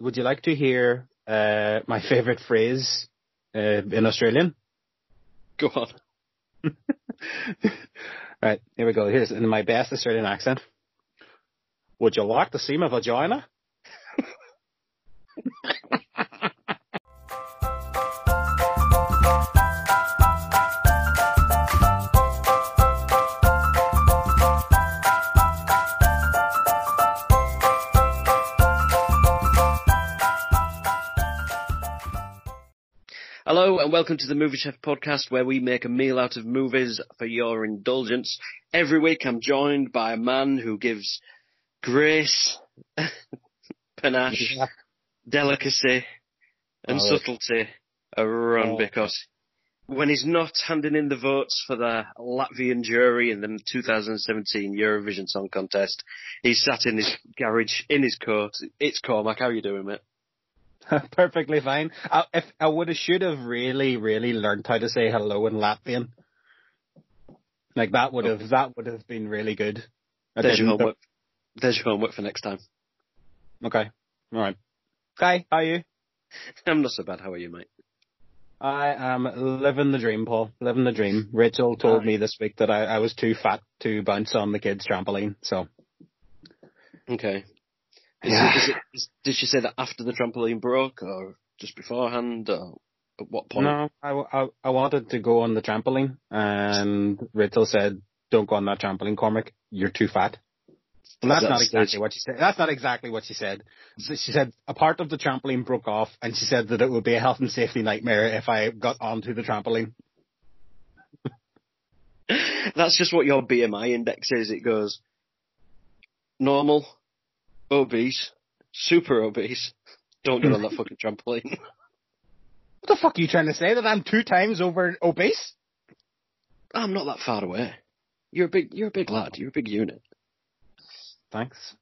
would you like to hear uh, my favourite phrase uh, in Australian? Go on. right, here we go. Here's in my best Australian accent. Would you like to see my vagina? Hello and welcome to the Movie Chef podcast where we make a meal out of movies for your indulgence. Every week I'm joined by a man who gives grace, panache, Yeah. delicacy and Oh, subtlety a run Oh. because when he's not handing in the votes for the Latvian jury in the 2017 Eurovision Song Contest, he's sat in his garage in his coat. It's Cormac. How are you doing, mate? Perfectly fine. I, if I would have should have really, really learned how to say hello in Latvian. Like that would have that would have been really good. I There's your homework. There's your homework for next time. Okay. All right. Hi, how are you? I'm not so bad. How are you, mate? I am living the dream, Paul. Living the dream. Rachel told Aye. me this week that I, I was too fat to bounce on the kids' trampoline. So Okay. Is Yeah. it, is it, is, did she say that after the trampoline broke, or just beforehand, or at what point? no, I, I, I wanted to go on the trampoline, and Rachel said, "Don't go on that trampoline, Cormac. You're too fat." And that's That's not exactly stage. what she said. That's not exactly what she said. So She said a part of the trampoline broke off, and she said that it would be a health and safety nightmare if I got onto the trampoline. That's just what your BMI index is. It goes normal, obese, super obese. Don't get on that fucking trampoline. What the fuck are you trying to say? That I'm two times over obese? I'm not that far away. You're a big, you're a big lad. You're a big unit. Thanks.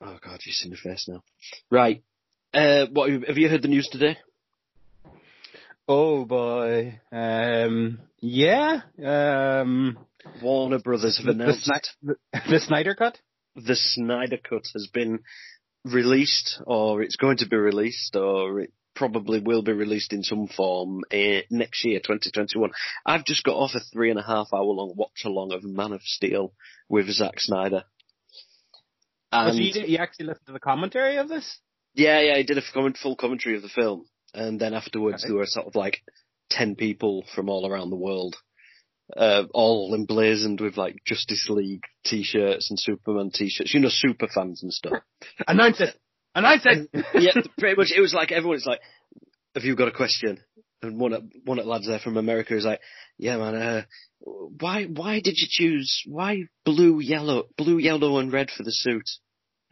Oh god, you've seen the face now. Right. Uh, what have you heard the news today? Oh boy. Um. Yeah. Um. Warner Brothers have The, the, the, the Snyder cut. The Snyder Cut has been released, or it's going to be released, or it probably will be released in some form uh, next year, 2021. I've just got off a three and a half hour long watch along of Man of Steel with Zack Snyder. Oh, so you, did- you actually listened to the commentary of this? yeah, yeah, I did a comment, full commentary of the film, and then afterwards Okay. there were sort of like ten people from all around the world, uh, all emblazoned with like Justice League t-shirts and Superman t-shirts, you know, super fans and stuff. Announce it. Announce it. yeah, pretty much. It was like everyone. everyone's like, "Have you got a question?" And one of one of the lads there from America is like, "Yeah, man. Uh, why why did you choose why blue, yellow, blue, yellow, and red for the suit?"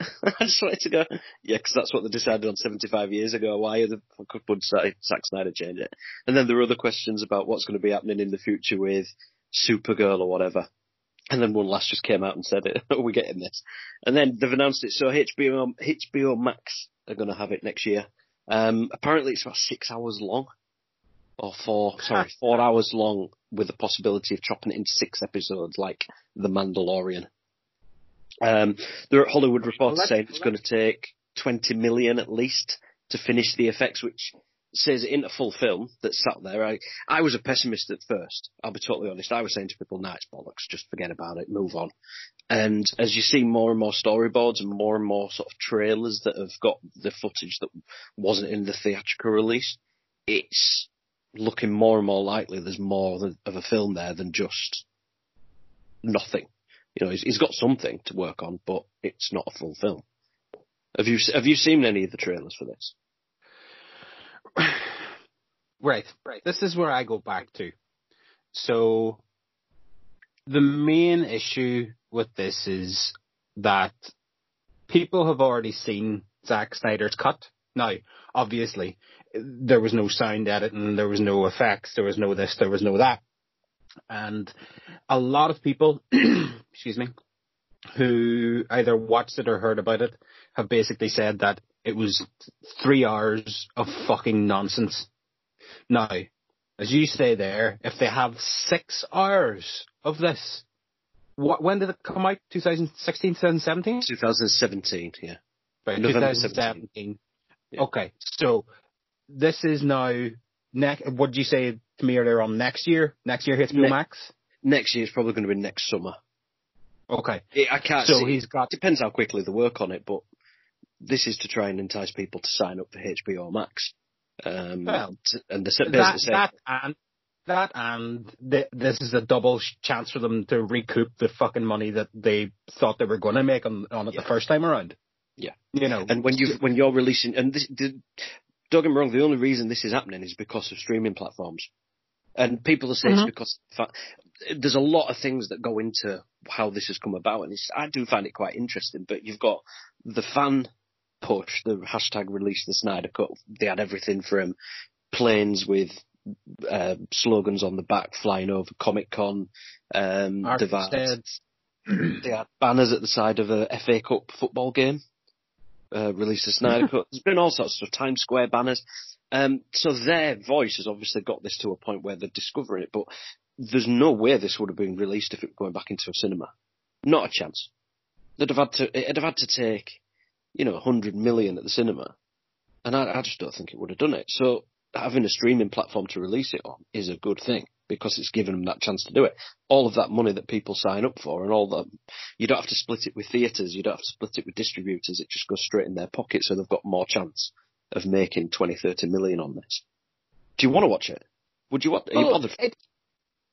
I just wanted to go, yeah, because that's what they decided on 75 years ago. Why are the fuck would Zack Snyder change it? And then there were other questions about what's going to be happening in the future with Supergirl or whatever. And then one last just came out and said it. We're getting this. And then they've announced it. So HBO, HBO Max are going to have it next year. Um, apparently it's about six hours long. Or four, sorry, four hours long with the possibility of chopping it into six episodes like The Mandalorian. Um, there are Hollywood reporters Well, saying it's going to take 20 million at least to finish the effects, which says in a full film that's sat there. I, I was a pessimist at first. I'll be totally honest. I was saying to people, nah, it's bollocks. Just forget about it. Move on. And as you see more and more storyboards and more and more sort of trailers that have got the footage that wasn't in the theatrical release, it's looking more and more likely there's more of a film there than just nothing. You know, he's, he's got something to work on, but it's not a full film. Have you have you seen any of the trailers for this? Right, right. This is where I go back to. So, the main issue with this is that people have already seen Zack Snyder's cut. Now, obviously, there was no sound editing, there was no effects, there was no this, there was no that. And a lot of people, excuse me, who either watched it or heard about it have basically said that it was three hours of fucking nonsense. Now, as you say there, if they have six hours of this, what, when did it come out? 2016, 2017? 2017, yeah. Right, November 2017. Yeah. Okay, so this is now next. What did you say to me earlier on? Next year, next year HBO Ne- Max. Next year is probably going to be next summer. Okay, I can't. so see, he's got depends how quickly they work on it, but this is to try and entice people to sign up for HBO Max. Um, Well, and the that, saying, that and that and th- this is a double sh- chance for them to recoup the fucking money that they thought they were going to make on on it Yeah. the first time around. Yeah. you know, and when you when you're releasing, and this, the, don't get me wrong, the only reason this is happening is because of streaming platforms. And people will say Mhm. it's because there's a lot of things that go into how this has come about, and it's, I do find it quite interesting. But you've got the fan push, the hashtag release the Snyder Cut. They had everything from planes with uh, slogans on the back flying over Comic Con, um, divides. They had banners at the side of a FA Cup football game. Uh, released the Snyder Cut. There's been all sorts of Times Square banners. Um, so their voice has obviously got this to a point where they're discovering it, but there's no way this would have been released if it were going back into a cinema. Not a chance. They'd have had to, it'd have had to take, you know, 100 million at the cinema. And I, I just don't think it would have done it. So having a streaming platform to release it on is a good thing because it's given them that chance to do it. All of that money that people sign up for and all that, you don't have to split it with theatres, you don't have to split it with distributors, it just goes straight in their pocket so they've got more chance of making 20, 30 million on this. Do you want to watch it? Would you want, are you Well, bothered? it,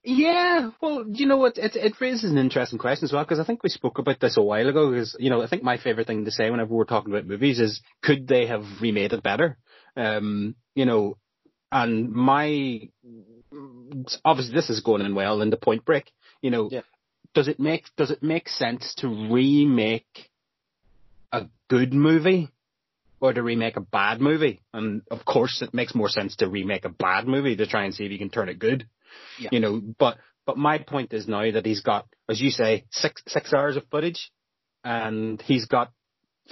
yeah, well, you know what? It, it raises an interesting question as well because I think we spoke about this a while ago. Because you know, I think my favorite thing to say whenever we're talking about movies is, could they have remade it better? Um, you know, and my obviously this is going in well into Point Break. You know, Yeah. does it make does it make sense to remake a good movie or to remake a bad movie? And of course, it makes more sense to remake a bad movie to try and see if you can turn it good. Yeah. You know, but but my point is now that he's got, as you say, six six hours of footage, and he's got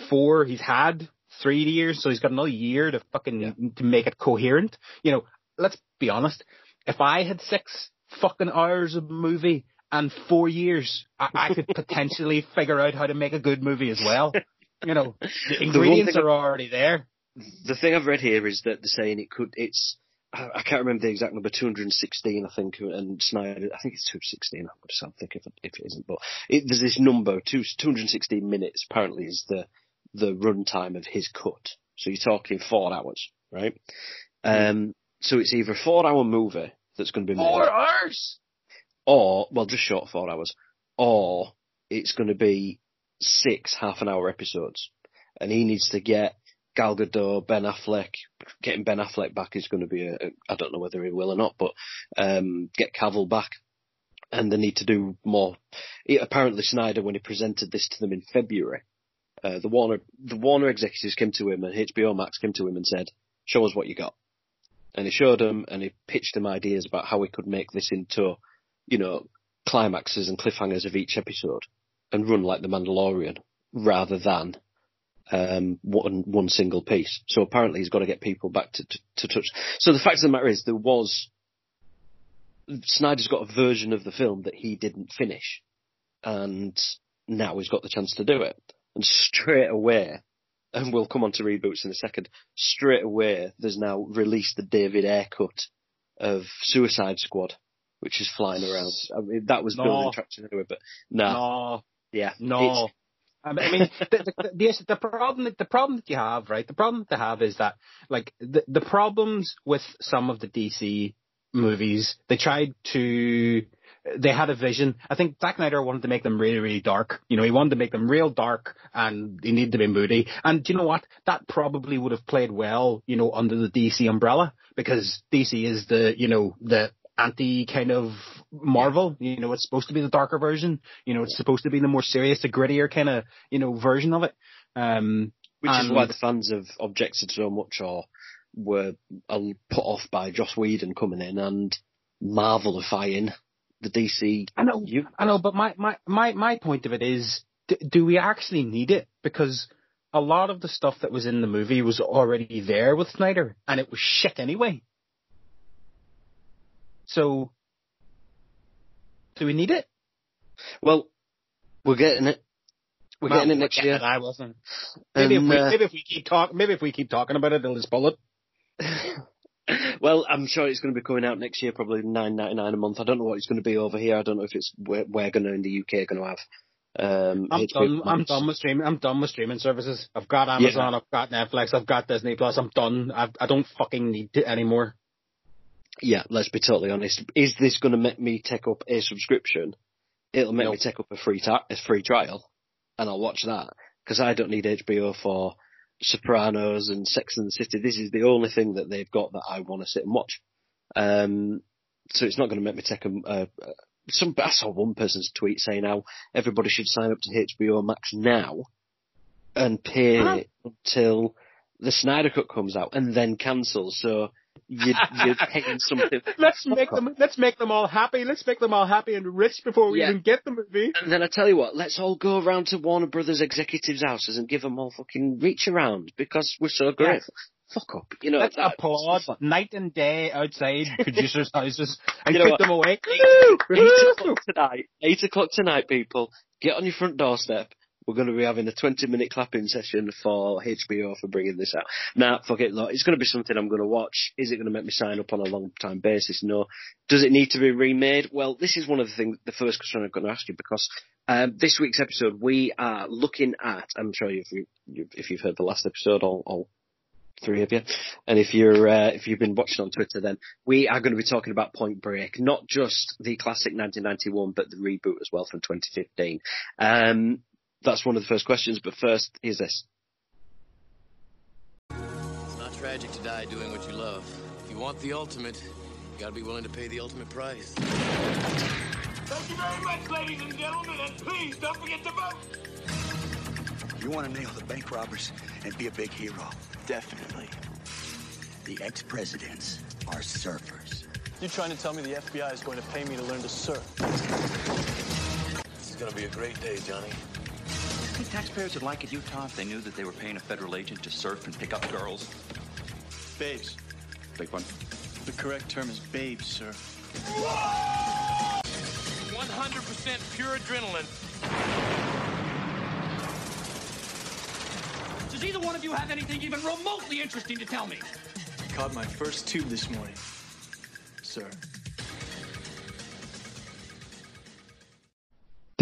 four. He's had three years, so he's got another year to fucking Yeah. to make it coherent. You know, let's be honest. If I had six fucking hours of movie and four years, I, I could potentially figure out how to make a good movie as well. You know, the ingredients thing- are already there. The thing I've read here is that they're saying it could, it's, I can't remember the exact number, 216 I think, and Snyder, I think it's 216, I'm going to sound think if it, if it isn't, but it, there's this number, two, 216 minutes apparently is the, the run time of his cut. So you're talking four hours, right? Um, so it's either a four hour movie that's going to be made, Four hours. or, well, just short four hours, or it's going to be six half an hour episodes. And he needs to get Gal Gadot, Ben Affleck, getting Ben Affleck back is going to be a, a I don't know whether he will or not, but, um, get Cavill back. And they need to do more. He, apparently Snyder, when he presented this to them in February, uh, the Warner, the Warner executives came to him and HBO Max came to him and said, show us what you got. And he showed them and he pitched them ideas about how we could make this into, you know, climaxes and cliffhangers of each episode and run like the Mandalorian rather than um, one one single piece. So apparently he's got to get people back to, to, to touch. So the fact of the matter is there was Snyder's got a version of the film that he didn't finish, and now he's got the chance to do it. And straight away, and we'll come on to reboots in a second. Straight away, there's now released the David Ayer cut of Suicide Squad, which is flying around. I mean, that was No. building traction anyway, but no, No, yeah, No. I mean, the, the, the, the problem, that- the problem that you have, right? The problem that they have is that, like, the, the problems with some of the DC movies, they tried to, they had a vision. I think Zack Snyder wanted to make them really, really dark. You know, he wanted to make them real dark and they needed to be moody. And you know what? That probably would have played well, you know, under the DC umbrella because DC is the, you know, the anti kind of Marvel. You know, it's supposed to be the darker version. You know, it's supposed to be the more serious, the grittier kind of, you know, version of it. Um, Which is why the fans have objected so much or were uh, put off by Joss Whedon coming in and Marvelifying the DC. I know, You, I know, but my, my, my, my point of it is, d- do we actually need it? Because a lot of the stuff that was in the movie was already there with Snyder, and it was shit anyway. So, do we need it? well, we're getting it. We're Man, getting it next year. it, I wasn't. Maybe if we uh, maybe if we keep talk maybe if we keep talking about it, they'll just pull it. well, I'm sure it's going to be coming out next year, probably nine ninety nine a month. I don't know what it's going to be over here. I don't know if it's we're, we're going to in the UK going to have. Um, I'm done. I'm done with streaming. I'm done with streaming services. I've got Amazon. I've got Netflix. I've got Disney Plus. I'm done. I, I don't fucking need it anymore. Yeah, let's be totally honest. Is this going to make me take up a subscription? It'll make No. me take up a free ta- a free trial, and I'll watch that because I don't need HBO for Sopranos and Sex and the City. This is the only thing that they've got that I want to sit and watch. Um, so it's not going to make me take a, some. I saw one person's tweet saying how everybody should sign up to HBO Max now and pay Huh? until the Snyder Cut comes out and then cancel. So you're, you're paying something. Let's make them. Let's make them all happy. Let's make them all happy and rich before we Yeah. even get the movie. And then I tell you what, let's all go around to Warner Brothers executives' houses and give them all fucking reach around because we're so great. Fuck up, you know. Let's that- applaud night and day outside producers' houses and You know what? them awake. Eight o'clock tonight. Eight o'clock tonight, people. Get on your front doorstep. We're going to be having a 20 minute clapping session for HBO for bringing this out. Nah, fuck it, look, it's going to be something I'm going to watch. Is it going to make me sign up on a long time basis? No. Does it need to be remade? Well, this is one of the things, the first question I'm going to ask you because um, this week's episode we are looking at. I'm sure if you, if you've heard the last episode, all, all three of you, and if you're uh, if you've been watching on Twitter, then we are going to be talking about Point Break, not just the classic 1991, but the reboot as well from 2015. Um, that's one of the first questions. But first, here's this. It's not tragic to die doing what you love. If you want the ultimate, you gotta be willing to pay the ultimate price. Thank you very much, ladies and gentlemen, and please don't forget to vote. You want to nail the bank robbers and be a big hero. Definitely. The ex-presidents are surfers. You're trying to tell me the FBI is going to pay me to learn to surf? This is gonna be a great day, Johnny. I think taxpayers would like it, Utah, if they knew that they were paying a federal agent to surf and pick up girls. Babes. Big one. The correct term is babes, sir. 100% pure adrenaline. Does either one of you have anything even remotely interesting to tell me? Caught my first tube this morning, sir.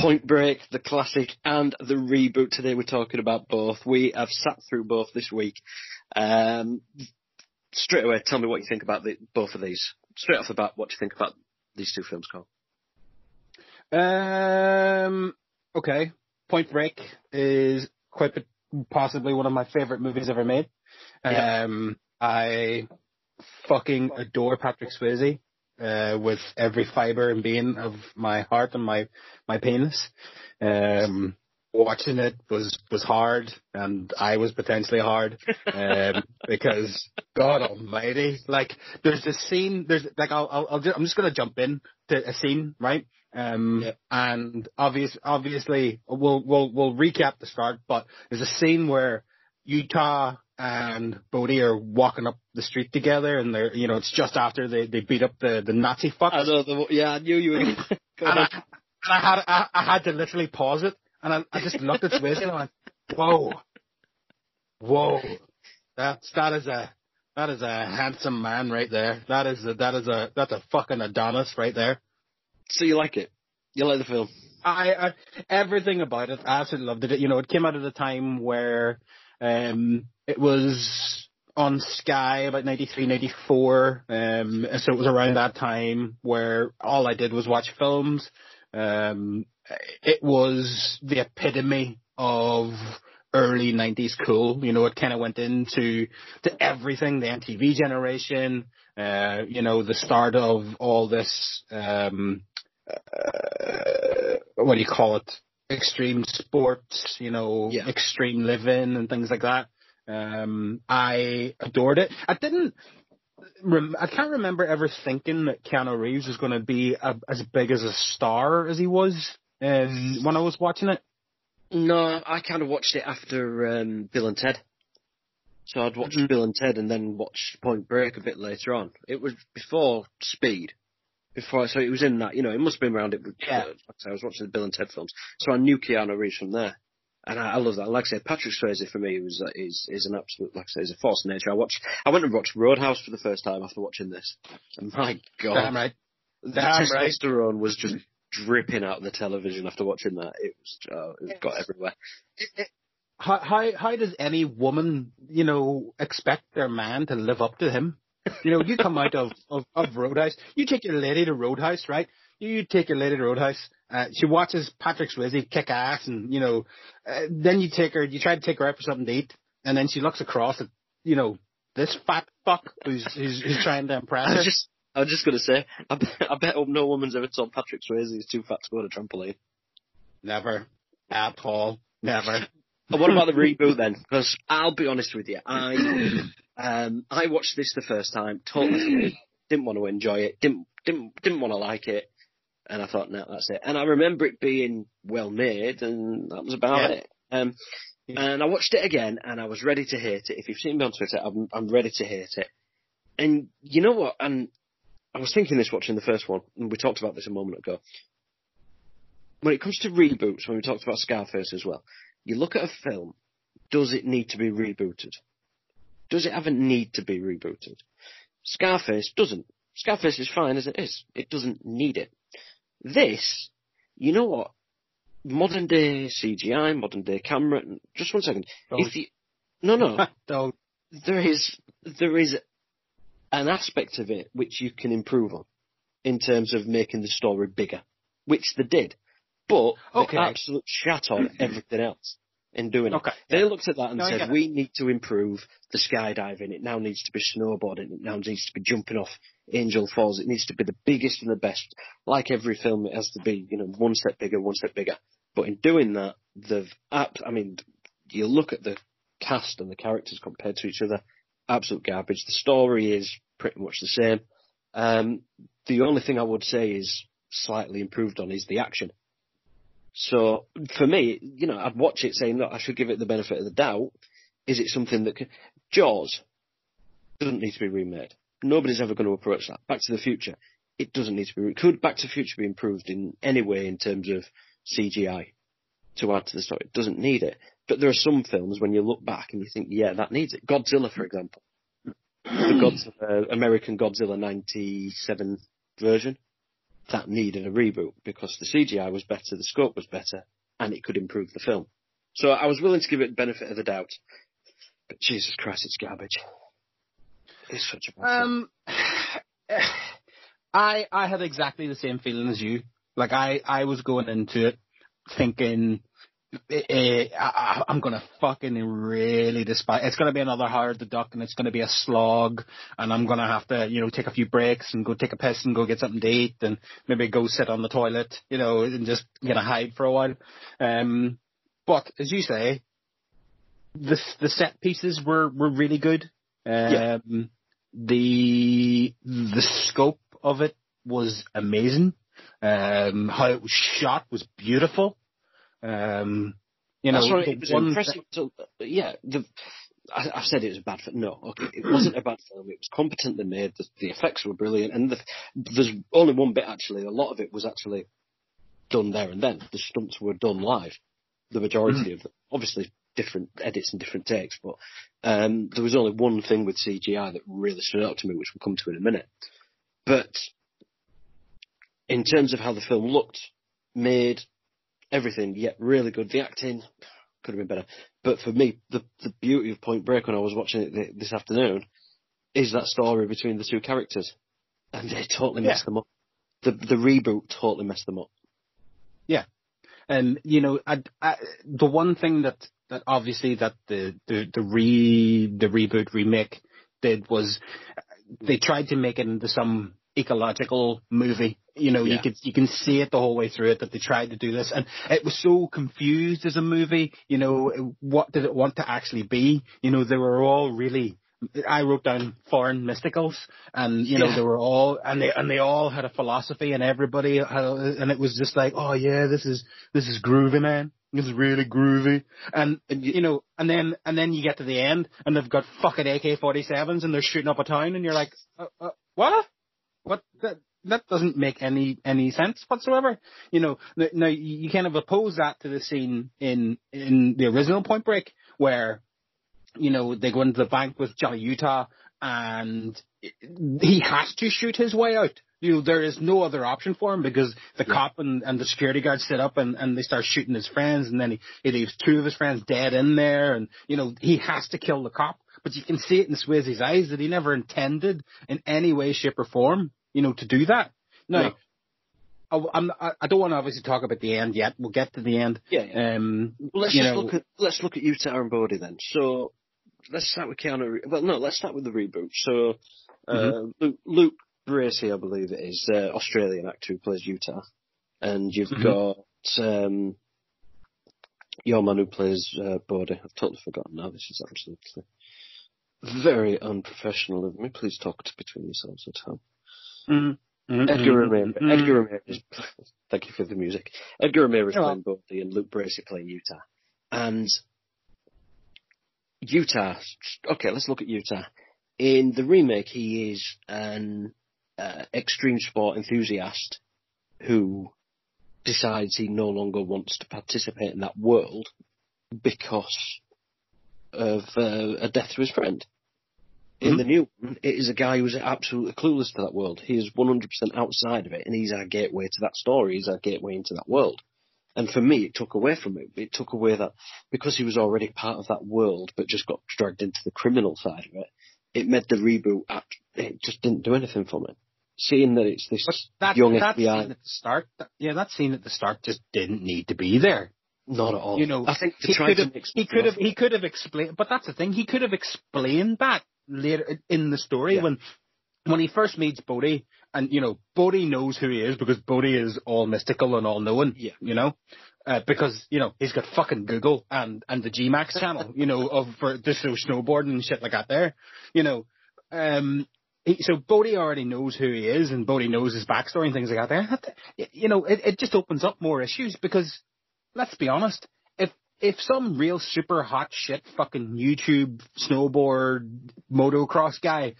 Point Break, the classic, and the reboot. Today we're talking about both. We have sat through both this week. Um, straight away, tell me what you think about the, both of these. Straight off the bat, what do you think about these two films, Carl? Um. Okay. Point Break is quite possibly one of my favorite movies ever made. Yeah. Um. I fucking adore Patrick Swayze. Uh, with every fiber and being of my heart and my my penis. Um, watching it was was hard, and I was potentially hard um, because God Almighty, like there's a scene. There's like I'll, I'll, I'll just, I'm just gonna jump in to a scene, right? Um, Yeah. and obvious, obviously we'll we'll we'll recap the start, but there's a scene where Utah and Bodhi are walking up the street together, and they're you know it's just after they they beat up the the Nazi fucks. I know the, yeah, I knew you were and I, and I had I, I had to literally pause it, and I, I just looked at Swayze and I went, "Whoa, whoa, that's that is a that is a handsome man right there. That is a, that is a that's a fucking Adonis right there." So you like it? You like the film? I, I everything about it, I absolutely loved it. You know, it came out at a time where um it was on Sky about 93, 94. Um, so it was around that time where all I did was watch films. Um, it was the epitome of early 90s cool. You know, it kind of went into to everything, the MTV generation, uh, you know, the start of all this, um, uh, what do you call it? Extreme sports, you know, Yeah. extreme living and things like that. Um, I adored it. I didn't. Rem- I can't remember ever thinking that Keanu Reeves was going to be a, as big as a star as he was um, when I was watching it. No, I kind of watched it after um, Bill and Ted. So I'd watched Mhm. Bill and Ted and then watched Point Break a bit later on. It was before Speed. Before, so it was in that, you know, it must have been around it. Yeah. I I was watching the Bill and Ted films. So I knew Keanu Reeves from there. And I, I love that. Like I said, Patrick Swayze for me was uh, is is an absolute like I say, is a force of nature. I watched, I went and watched Roadhouse for the first time after watching this, and my God, Damn right. the Damn right. testosterone was just dripping out of the television after watching that. It was, oh, it got everywhere. How, how how does any woman, you know, expect their man to live up to him? You know, you come out of, of, of Roadhouse, you take your lady to Roadhouse, right? You take your lady to Roadhouse, uh, she watches Patrick Swayze kick ass and, you know, uh, then you take her, you try to take her out for something to eat, and then she looks across at, you know, this fat fuck who's, who's, who's trying to impress I her. was just, I was just gonna say, I bet, I bet no woman's ever told Patrick Swayze he's too fat to go on a trampoline. Never. At all. Never. But what about the reboot then? Because I'll be honest with you, I um I watched this the first time, totally didn't want to enjoy it, didn't didn't didn't want to like it, and I thought, no, that's it. And I remember it being well made, and that was about Yeah. it. Um, and I watched it again, and I was ready to hate it. If you've seen me on Twitter, I'm I'm ready to hate it. And you know what? And I was thinking this watching the first one, and we talked about this a moment ago. When it comes to reboots, when we talked about Scarface as well, you look at a film, does it need to be rebooted? Does it have a need to be rebooted? Scarface doesn't. Scarface is fine as it is. It doesn't need it. This, you know what? Modern day CGI, modern day camera. Just one second. Don't. If you, no, no Don't. there is there is an aspect of it which you can improve on in terms of making the story bigger, which they did, but Okay. absolute shat on everything else in doing it. Okay, They looked at that and No, said, "We need to improve the skydiving. It now needs to be snowboarding. It now needs to be jumping off Angel Falls. It needs to be the biggest and the best. Like every film, it has to be, you know, one step bigger, one step bigger." But in doing that, they've, ab- I mean, you look at the cast and the characters compared to each other, absolute garbage. The story is pretty much the same. Um, the only thing I would say is slightly improved on is the action. So for me, you know, I'd watch it saying, look, I should give it the benefit of the doubt. Is it something that can, Jaws doesn't need to be remade. Nobody's ever going to approach that. Back to the Future, it doesn't need to be. Could Back to the Future be improved in any way in terms of CGI to add to the story? It doesn't need it. But there are some films when you look back and you think, yeah, that needs it. Godzilla, for example, the Godzilla, American Godzilla '97 version, that needed a reboot because the CGI was better, the scope was better, and it could improve the film. So I was willing to give it the benefit of the doubt. But Jesus Christ, it's garbage. It's such a. Um, I I had exactly the same feeling as you. Like I I was going into it thinking. Eh, eh, I, I'm gonna fucking really despise. It's gonna be another Howard the Duck, and it's gonna be a slog, and I'm gonna have to, you know, take a few breaks and go take a piss and go get something to eat, and maybe go sit on the toilet, you know, and just get a hide for a while. Um, but as you say, the the set pieces were were really good. Yeah. Um, the the scope of it was amazing. Um, how it was shot was beautiful. Um, you know, right. It was impressive. So, yeah, the, I, I've said it was a bad film. No, okay, it wasn't a bad film. It was competently made. The, the effects were brilliant, and the, there's only one bit actually. A lot of it was actually done there and then. The stunts were done live. The majority of them, obviously, different edits and different takes, but um, there was only one thing with CGI that really stood out to me, which we'll come to in a minute. But in terms of how the film looked, made, everything, yeah, really good. The acting could have been better. But for me, the the beauty of Point Break when I was watching it th- this afternoon is that story between the two characters, and they totally messed Yeah. them up. The the reboot totally messed them up. Yeah. And you know, I, I, the one thing that that obviously that the the the re the reboot remake did was uh, they tried to make it into some ecological movie. You know, you Yeah. could you can see it the whole way through it that they tried to do this, and it was so confused as a movie. You know, what did it want to actually be? You know, they were all really. I wrote down foreign mysticals, and you know Yeah. they were all, and they and they all had a philosophy, and everybody had, and it was just like, oh yeah, this is this is groovy, man. This is really groovy. And, And you- you know, and then, and then you get to the end and they've got fucking AK-47s and they're shooting up a town and you're like, uh, uh, what? What? That, that doesn't make any any sense whatsoever. You know, now you kind of oppose that to the scene in in the original Point Break where you know they go into the bank with Johnny Utah and he has to shoot his way out. You know, there is no other option for him because the cop and, and the security guard sit up and, and they start shooting his friends and then he, he leaves two of his friends dead in there and, you know, he has to kill the cop. But you can see it in Swayze's eyes that he never intended in any way, shape or form, you know, to do that. Now, I, I'm, I don't want to obviously talk about the end yet. We'll get to the end. Yeah, yeah. Um, Well, let's just know- look at let's look at Utah and Bodhi then. So let's start with Keanu. Re- Well, no, let's start with the reboot. So uh, Mm-hmm. Luke, Luke Bracey, I believe it is, uh, Australian actor who plays Utah, and you've Mhm. got um, your man who plays uh, Bodhi. I've totally forgotten now. This is absolutely very unprofessional of me. Please talk to between yourselves at home. Mhm, mhm, Edgar mhm, Ramirez. mhm. Edgar Ramirez. Thank you for the music. Edgar Ramirez You're playing Bodhi and Luke Bracey playing Utah. And Utah. Okay, let's look at Utah. In the remake, he is an uh, extreme sport enthusiast who decides he no longer wants to participate in that world because of uh, a death to his friend. In Mhm. the new one, it is a guy who's absolutely clueless to that world. He is 100% outside of it, and he's our gateway to that story. He's our gateway into that world. And for me, it took away from it. It took away that because he was already part of that world, but just got dragged into the criminal side of it. It made the reboot. act- It just didn't do anything for me. Seeing that it's this that, young that scene FBI, at the start, that- yeah, that scene at the start just didn't need to be there. not at all. You know, I think to he try could to have, he could have, he could have explained, but that's the thing, he could have explained that later in the story Yeah. when, when he first meets Bodhi, and you know, Bodhi knows who he is because Bodhi is all mystical and all knowing, Yeah. you know, uh, because, you know, he's got fucking Google and, and the GMAX channel, you know, of, for, this show snowboarding and shit like that there, you know, um, he, so Bodhi already knows who he is and Bodhi knows his backstory and things like that there. You know, it, it just opens up more issues because let's be honest, if some real super hot shit fucking YouTube snowboard motocross guy,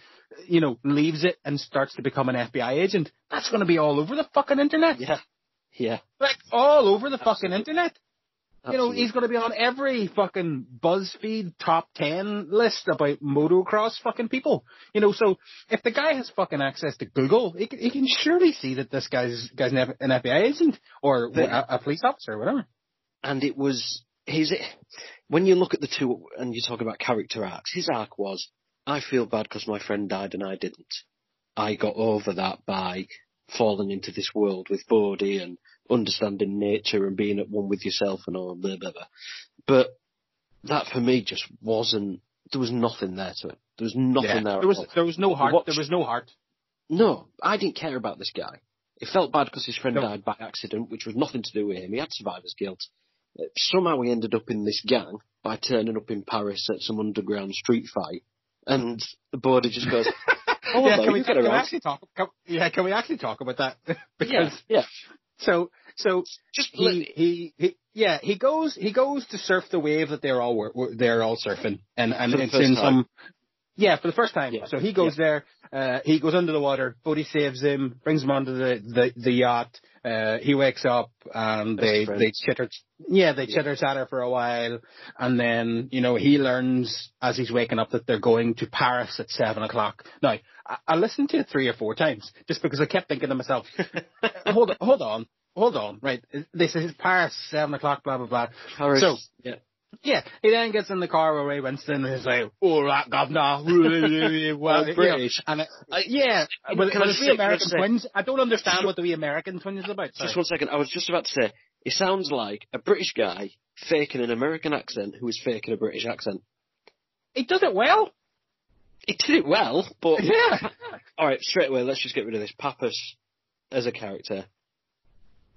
you know, leaves it and starts to become an FBI agent, that's going to be all over the fucking internet. Yeah, yeah. Like all over the fucking internet. You know, absolutely. he's going to be on every fucking BuzzFeed top 10 list about motocross fucking people. You know, so if the guy has fucking access to Google, he can, he can surely see that this guy's, guy's an FBI agent or But- a, a police officer or whatever. and it was his. When you look at the two and you talk about character arcs, his arc was, I feel bad because my friend died and I didn't. I got over that by falling into this world with Bodhi and understanding nature and being at one with yourself and all blah blah blah. But that for me just wasn't. There was nothing there to it. There was nothing Yeah. there. There at was all. there was no heart. There was no heart. No, I didn't care about this guy. It felt bad because his friend No. died by accident, which was nothing to do with him. He had survivor's guilt. Somehow he ended up in this gang by turning up in Paris at some underground street fight, and the border just goes, "Oh, yeah, can we, can we actually talk? Can, yeah, can we actually talk about that? Yeah, because yeah. so so Just he, he he yeah he goes he goes to surf the wave that they're all they're all surfing and and it's in time. some yeah for the first time Yeah, so he goes there uh he goes under the water Bodhi saves him brings him onto the the, the yacht uh he wakes up and they they chitter yeah they chitter chatter for a while. And then you know he learns as he's waking up that they're going to Paris at seven o'clock. Now I, I listened to it three or four times just because I kept thinking to myself hold on, hold on, hold on, right? This is Paris, seven o'clock, blah blah blah. Paris, So- yeah, Yeah, he then gets in the car with Ray Winstone and he's like, "All right, governor." well, All British. and it, uh, yeah, but, but it's the can American twins. I don't understand what the We American twins is about. Sorry. Just one second. I was just about to say, it sounds like a British guy faking an American accent who is faking a British accent. He does it well. He did it well, but Yeah. All right, straight away, let's just get rid of this. Pappas as a character.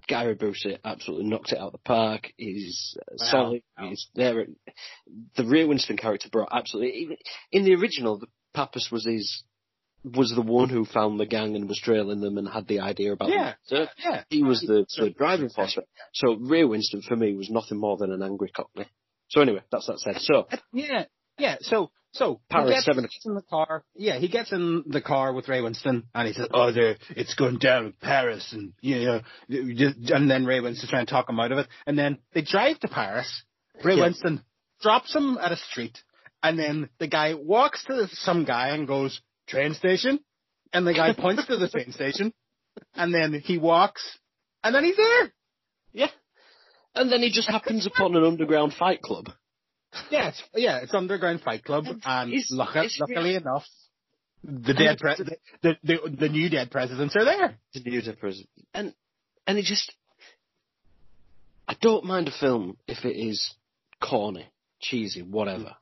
Gary Busey absolutely knocked it out of the park. He's uh, Wow. solid. Wow. He's there. The Ray Winstone character brought absolutely. In the original, the Pappas was his was the one who found the gang and was trailing them and had the idea about Yeah. them. So Yeah. he was the, the driving force. So Ray Winstone for me was nothing more than an angry cockney. So anyway, that's that said. So Yeah. Yeah. So So he Paris, gets, seven gets in the car. Yeah, he gets in the car with Ray Winstone, and he says, "Oh, there, it's going down in Paris," and you know, and then Ray Winstone's trying to talk him out of it, and then they drive to Paris. Ray Yeah. Winstone drops him at a street, and then the guy walks to some guy and goes, "Train station," and the guy points to the train station, and then he walks, and then he's there. Yeah. And then he just happens upon an underground fight club. Yeah, it's, yeah, it's Underground Fight Club, And and it's- luck- it's luckily really- enough, the dead pre- the, the, the the new dead presidents are there. to the Utah prison. And and it just I don't mind a film if it is corny, cheesy, whatever.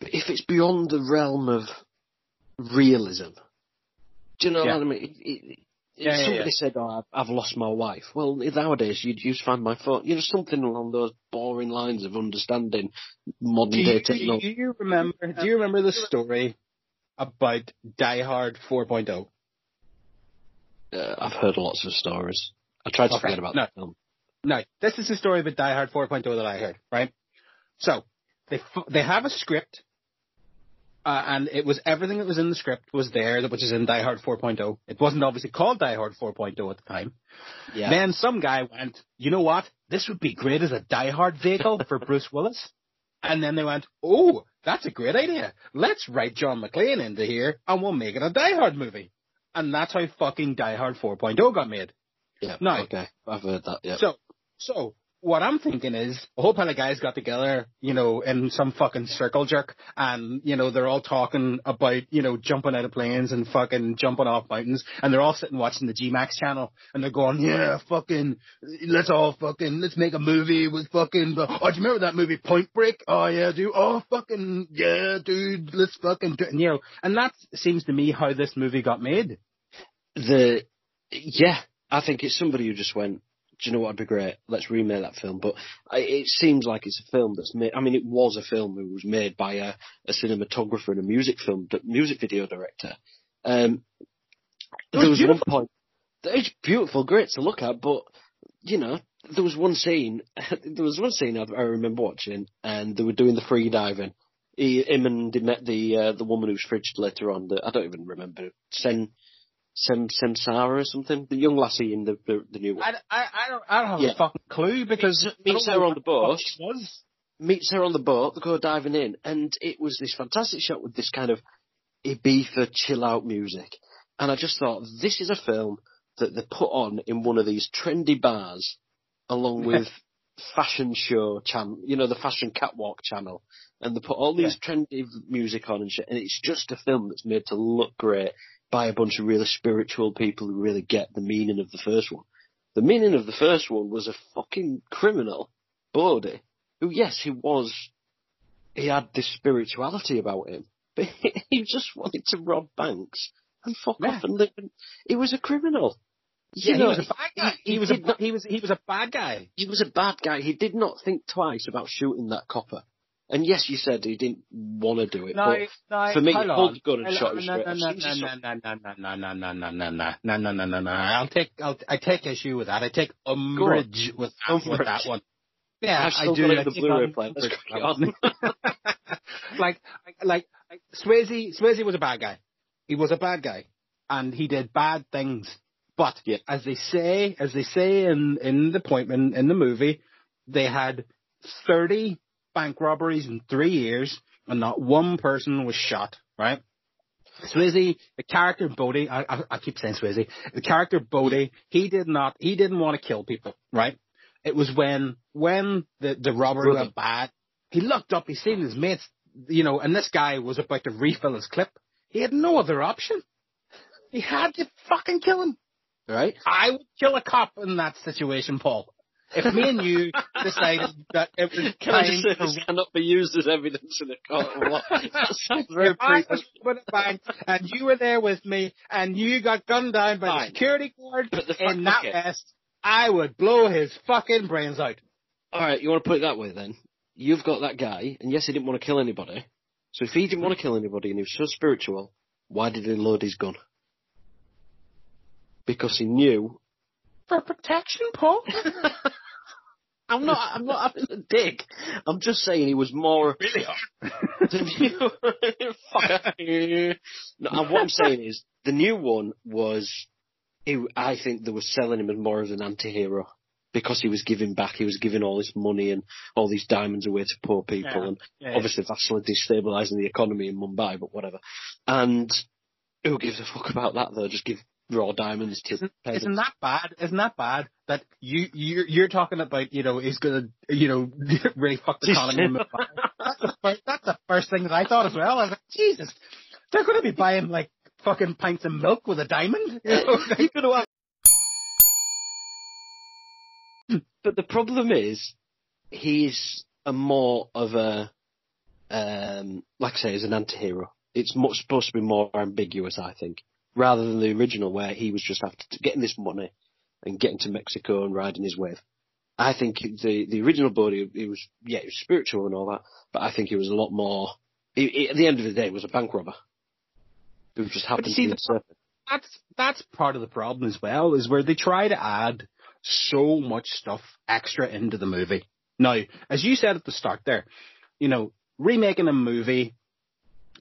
But if it's beyond the realm of realism, do you know Yeah. what I mean? It, it, Yeah, yeah, somebody yeah. said, "Oh, I've, I've lost my wife." Well, nowadays you'd use Find My Phone. You know, something along those boring lines of understanding modern Do day you, do you remember? Do you remember the story about Die Hard 4.0? Uh, I've heard lots of stories. I tried to Okay, forget about no. the film. No, this is the story about Die Hard 4.0 that I heard. Right? So they f- they have a script. Uh, and it was everything that was in the script was there, which is in Die Hard 4.0. It wasn't obviously called Die Hard 4.0 at the time. Yeah. Then some guy went, you know what? This would be great as a Die Hard vehicle for Bruce Willis. And then they went, oh, that's a great idea. Let's write John McClane into here and we'll make it a Die Hard movie. And that's how fucking Die Hard 4.0 got made. Yeah. Okay. I've heard that. Yeah. So, so what I'm thinking is a whole pile of guys got together, you know, in some fucking circle jerk, and you know they're all talking about, you know, jumping out of planes and fucking jumping off mountains, and they're all sitting watching the G-Max channel, and they're going, yeah, fucking, let's all fucking, let's make a movie with fucking, oh, do you remember that movie Point Break? Oh yeah, dude. Oh fucking yeah, dude. Let's fucking do, and, you know, and that seems to me how this movie got made. the yeah, I think it's somebody who just went. Do you know what would be great? Let's remake that film. But I, it seems like it's a film that's made. I mean, it was a film that was made by a, a cinematographer and a music film, music video director. Um, was there was one point. It's beautiful, great to look at, but you know, there was one scene. there was one scene I, I remember watching, and they were doing the free diving. He, him and they met the uh, the woman who's fridged later on. The, I don't even remember. Sen Sem Semsara or something. The young lassie in the the, the new one. I, I, I don't, I don't have Yeah. a fucking clue because Meets- meets her on the boat. was. meets her on the boat, they go diving in, and it was this fantastic shot with this kind of Ibiza chill out music. And I just thought, this is a film that they put on in one of these trendy bars, along with fashion show channel, you know, the fashion catwalk channel. And they put all these trendy music on and shit, and it's just a film that's made to look great by a bunch of really spiritual people who really get the meaning of the first one. The meaning of the first one was a fucking criminal, Bodhi, who yes, he was, he had this spirituality about him, but he just wanted to rob banks and fuck Yeah. off and live. In, he was a criminal. Yeah, know, he was a bad guy. he- He, he was a not- he was he was a bad guy. He was a bad guy. He did not think twice about shooting that copper. And yes, you said he didn't want to do it, No, no, for me, hold he on. pulled the gun and shot no, no, no, soon as he no, no, no, no, no, no, no, no, no, no, no, no. I'll take I'll I take issue with that. I take umbrage with that, with that one. Yeah, I do. I the Blu-ray player. Let's umbrage crack with that one. like, like, like, Swayze, Swayze was a bad guy. He was a bad guy, and he did bad things. But Yeah. as they say, as they say in in the appointment in the movie, they had thirty bank robberies in three years, and not one person was shot. Right? Swayze, the character Bodhi, I, I, I keep saying Swayze, the character Bodhi, he did not, he didn't want to kill people, right? It was when, when the, the robbery went bad, he looked up, he seen his mates, you know, and this guy was about to refill his clip. He had no other option. He had to fucking kill him. right? I would kill a cop in that situation, Paul. If me and you decided that it was Can I just say to this cannot be used as evidence in a court of law? that sounds very if I was with a bank and you were there with me and you got gunned down by Fine. the security guard But the fact- in that okay. vest, I would blow his fucking brains out. All right, you want to put it that way then? You've got that guy, and yes, he didn't want to kill anybody. So if he didn't want to kill anybody and he was so spiritual, why did he load his gun? Because he knew. For protection, Paul. I'm not. I'm not having a dick. I'm just saying he was more. Really hard. Fuck. no, and what I'm saying is the new one was. It, I think they were selling him as more of an anti-hero because he was giving back. He was giving all this money and all these diamonds away to poor people, Yeah. and Yeah, yeah. obviously vastly destabilising the economy in Mumbai. But whatever. And who gives a fuck about that though? Just give raw diamonds to Isn't, isn't that bad? Isn't that bad that you you're, you're talking about you know is gonna you know really fuck the economy? that's the first that's the first thing that I thought as well. I was like, Jesus, they're gonna be buying like fucking pints of milk with a diamond. You know? You're gonna have- But the problem is, he's a more of a, um, like I say, as an anti-hero. It's much supposed to be more ambiguous, I think, rather than the original where he was just after getting this money and getting to Mexico and riding his wave. I think the the original Bodhi it was yeah, it was spiritual and all that, but I think it was a lot more. It, it, at the end of the day, it was a bank robber who just happened see, to be the- that's that's part of the problem as well, is where they try to add so much stuff extra into the movie. Now, as you said at the start there, you know, remaking a movie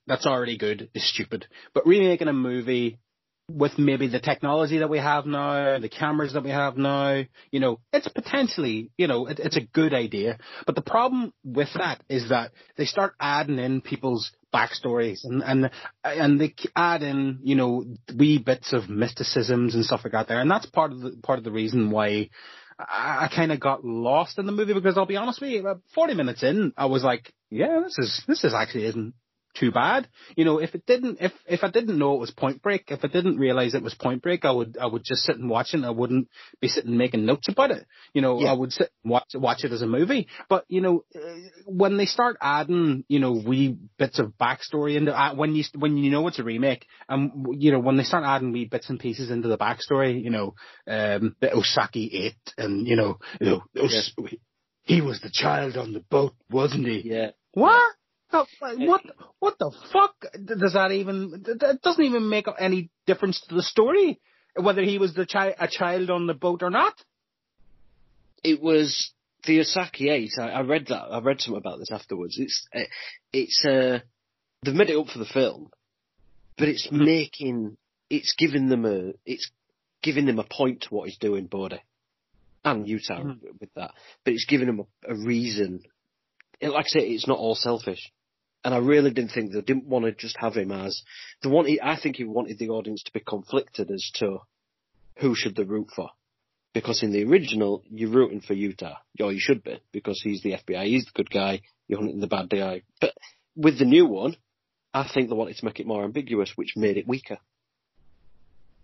that's already good is stupid. But remaking a movie with maybe the technology that we have now, the cameras that we have now, you know, it's potentially, you know, it, it's a good idea. But the problem with that is that they start adding in people's backstories and, and, and they add in, you know, wee bits of mysticisms and stuff like that there. And that's part of the, part of the reason why I, I kind of got lost in the movie because I'll be honest with you, about 40 minutes in, I was like, yeah, this is, this is actually isn't too bad. You know, if it didn't, if, if I didn't know it was Point Break, if I didn't realize it was Point Break, I would, I would just sit and watch it and I wouldn't be sitting making notes about it. You know, Yeah. I would sit and watch, watch it as a movie. But, you know, uh, when they start adding, you know, wee bits of backstory into, uh, when you, when you know it's a remake, and, you know, when they start adding wee bits and pieces into the backstory, you know, um, the Ozaki eight and, you know, you know, Os- he was the child on the boat, wasn't he? Yeah. What? The- What? What the fuck does that even? That doesn't even make any difference to the story whether he was the chi- a child on the boat or not. it was the Ozaki Eight. I, I read that. I read something about this afterwards. It's uh, it's uh, they've made it up for the film, but it's making it's giving them a it's giving them a point to what he's doing, Bodhi, and Utah with that. But it's giving them a, a reason. It, like I say, it's not all selfish. And I really didn't think they didn't want to just have him as the one. I think he wanted the audience to be conflicted as to who should they root for because in the original you're rooting for Utah, or you should be, because he's the FBI, he's the good guy, you're hunting the bad guy. But with the new one, I think they wanted to make it more ambiguous, which made it weaker.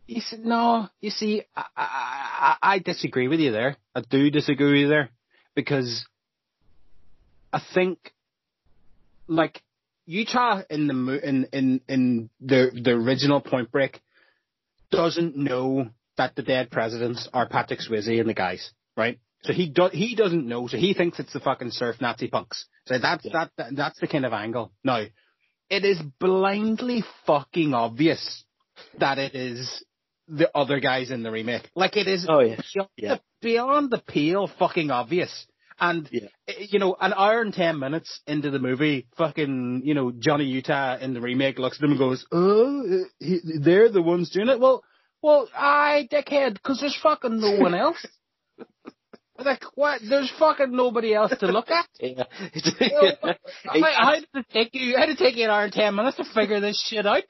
You see, no, you see, I, I, I I disagree with you there. I do disagree with you there because I think, like, Utah in the in in in the the original Point Break doesn't know that the dead presidents are Patrick Swayze and the guys, right? So he do, he doesn't know, so he thinks it's the fucking surf Nazi punks. So that's that, that that's the kind of angle. Now, it is blindly fucking obvious that it is the other guys in the remake. Like it is Oh, yeah. beyond, Yeah. the, beyond the pale fucking obvious. And, Yeah. eh, you know, an hour and ten minutes into the movie, fucking, you know, Johnny Utah in the remake looks at them and goes, oh, eh, he, they're the ones doing it. Well, well, aye, dickhead, because there's fucking no one else. like, what? There's fucking nobody else to look at. Yeah. How, how did it take you? How did it take you an hour and ten minutes to figure this shit out?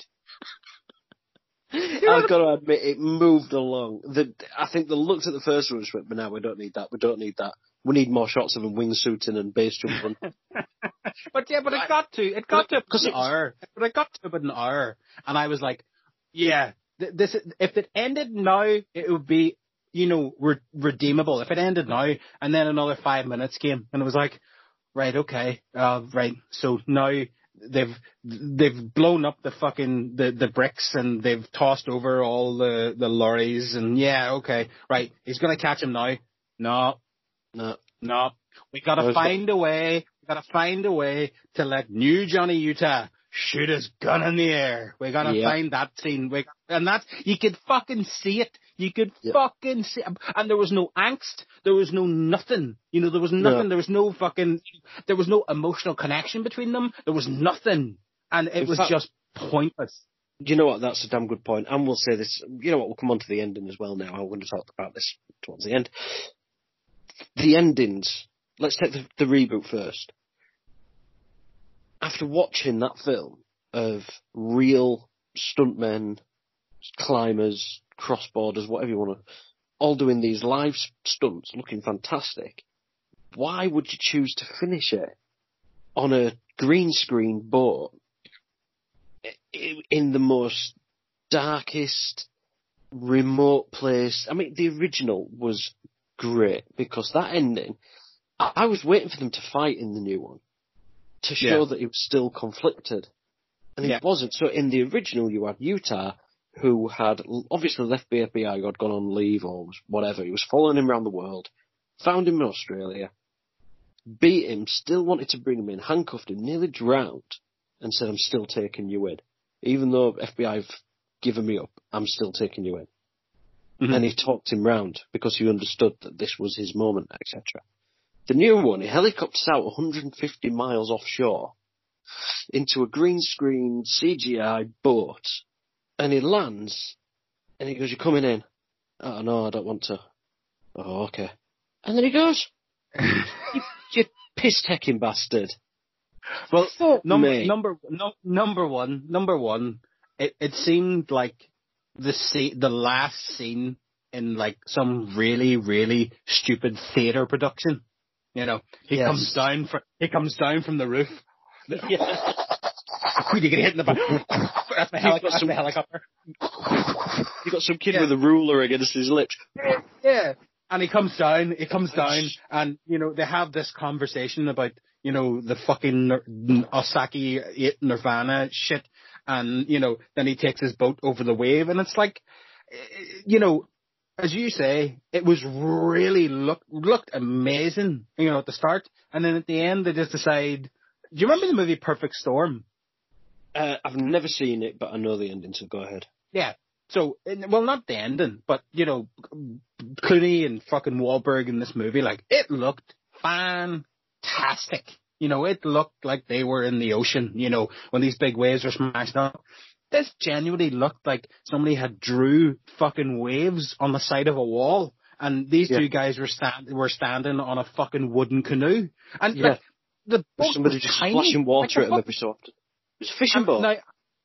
I've got to admit, it moved along. The, I think the looks at the first one just went, but now we don't need that. We don't need that. We need more shots of him wingsuiting and base jumping. But yeah, but it got to it got to Because an it hour. But it got to about an hour, and I was like, yeah, th- this if it ended now, it would be you know re- redeemable. If it ended now, and then another five minutes came, and it was like, right, okay, uh, right. So now they've they've blown up the fucking the the bricks and they've tossed over all the the lorries and yeah, okay, right. He's gonna catch him now. No, no. no, we gotta Where's find a way. We gotta find a way to let new Johnny Utah shoot his gun in the air. We gotta Yeah. find that scene. We, and that's you could fucking see it. You could Yeah. fucking see, and there was no angst. There was no nothing. You know, there was nothing. No. There was no fucking. There was no emotional connection between them. There was nothing, and it In was fact- just pointless. You know what? That's a damn good point. And we'll say this. You know what? We'll come on to the ending as well now. I'm going to talk about this towards the end. The endings. Let's take the, the reboot first. After watching that film of real stuntmen, climbers, crossborders, whatever you want to, all doing these live stunts, looking fantastic. Why would you choose to finish it on a green screen boat in the most darkest, remote place. I mean, the original was great because that ending, I, I was waiting for them to fight in the new one to show Yeah. that he was still conflicted. And Yeah. he wasn't. So in the original, you had Utah, who had obviously left the FBI, had gone on leave or whatever. He was following him around the world, found him in Australia, beat him, still wanted to bring him in, handcuffed him, nearly drowned, and said, I'm still taking you in. Even though FBI have given me up, I'm still taking you in. Mhm. And he talked him round because he understood that this was his moment, etc. The new one, he helicopters out 150 miles offshore into a green screen CGI boat and he lands and he goes, you're coming in. Oh no, I don't want to. Oh, okay. And then he goes, you, you piss taking bastard. Well, Fuck me. number no, number one, number one. It it seemed like the scene, the last scene in like some really really stupid theater production. You know, he Yes. comes down from he comes down from the roof. Yeah. you get hit in the back. That's the, helic- got that's some- the helicopter. You got some kid Yeah. with a ruler against his lips. Yeah. And he comes down, he comes down, and, you know, they have this conversation about, you know, the fucking Ozaki eight Nirvana shit, and, you know, then he takes his boat over the wave, and it's like, you know, as you say, it was really look, looked amazing, you know, at the start, and then at the end they just decide, do you remember the movie Perfect Storm? Uh, I've never seen it, but I know the ending, so go ahead. Yeah. So, well, not the ending, but you know, Clooney and fucking Wahlberg in this movie, like it looked fantastic. You know, it looked like they were in the ocean. You know, when these big waves were smashing up. This genuinely looked like somebody had drew fucking waves on the side of a wall, and these Yeah. two guys were stand were standing on a fucking wooden canoe, and Yeah. like the boat somebody was just tiny. splashing water Like at the him every so often. It was a fishing boat. Now,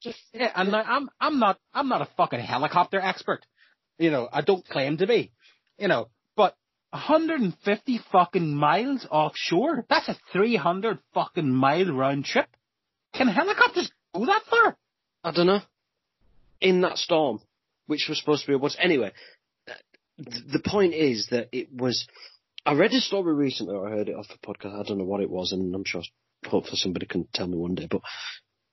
just yeah, and now I'm I'm not I'm not a fucking helicopter expert. You know, I don't claim to be. You know, 150 fucking miles offshore. That's a 300 fucking mile round trip. Can helicopters go that far? I don't know. In that storm, which was supposed to be a once. Anyway, th- the point is that it was. I read a story recently, or I heard it off a podcast. I don't know what it was, and I'm sure, hopefully, somebody can tell me one day. But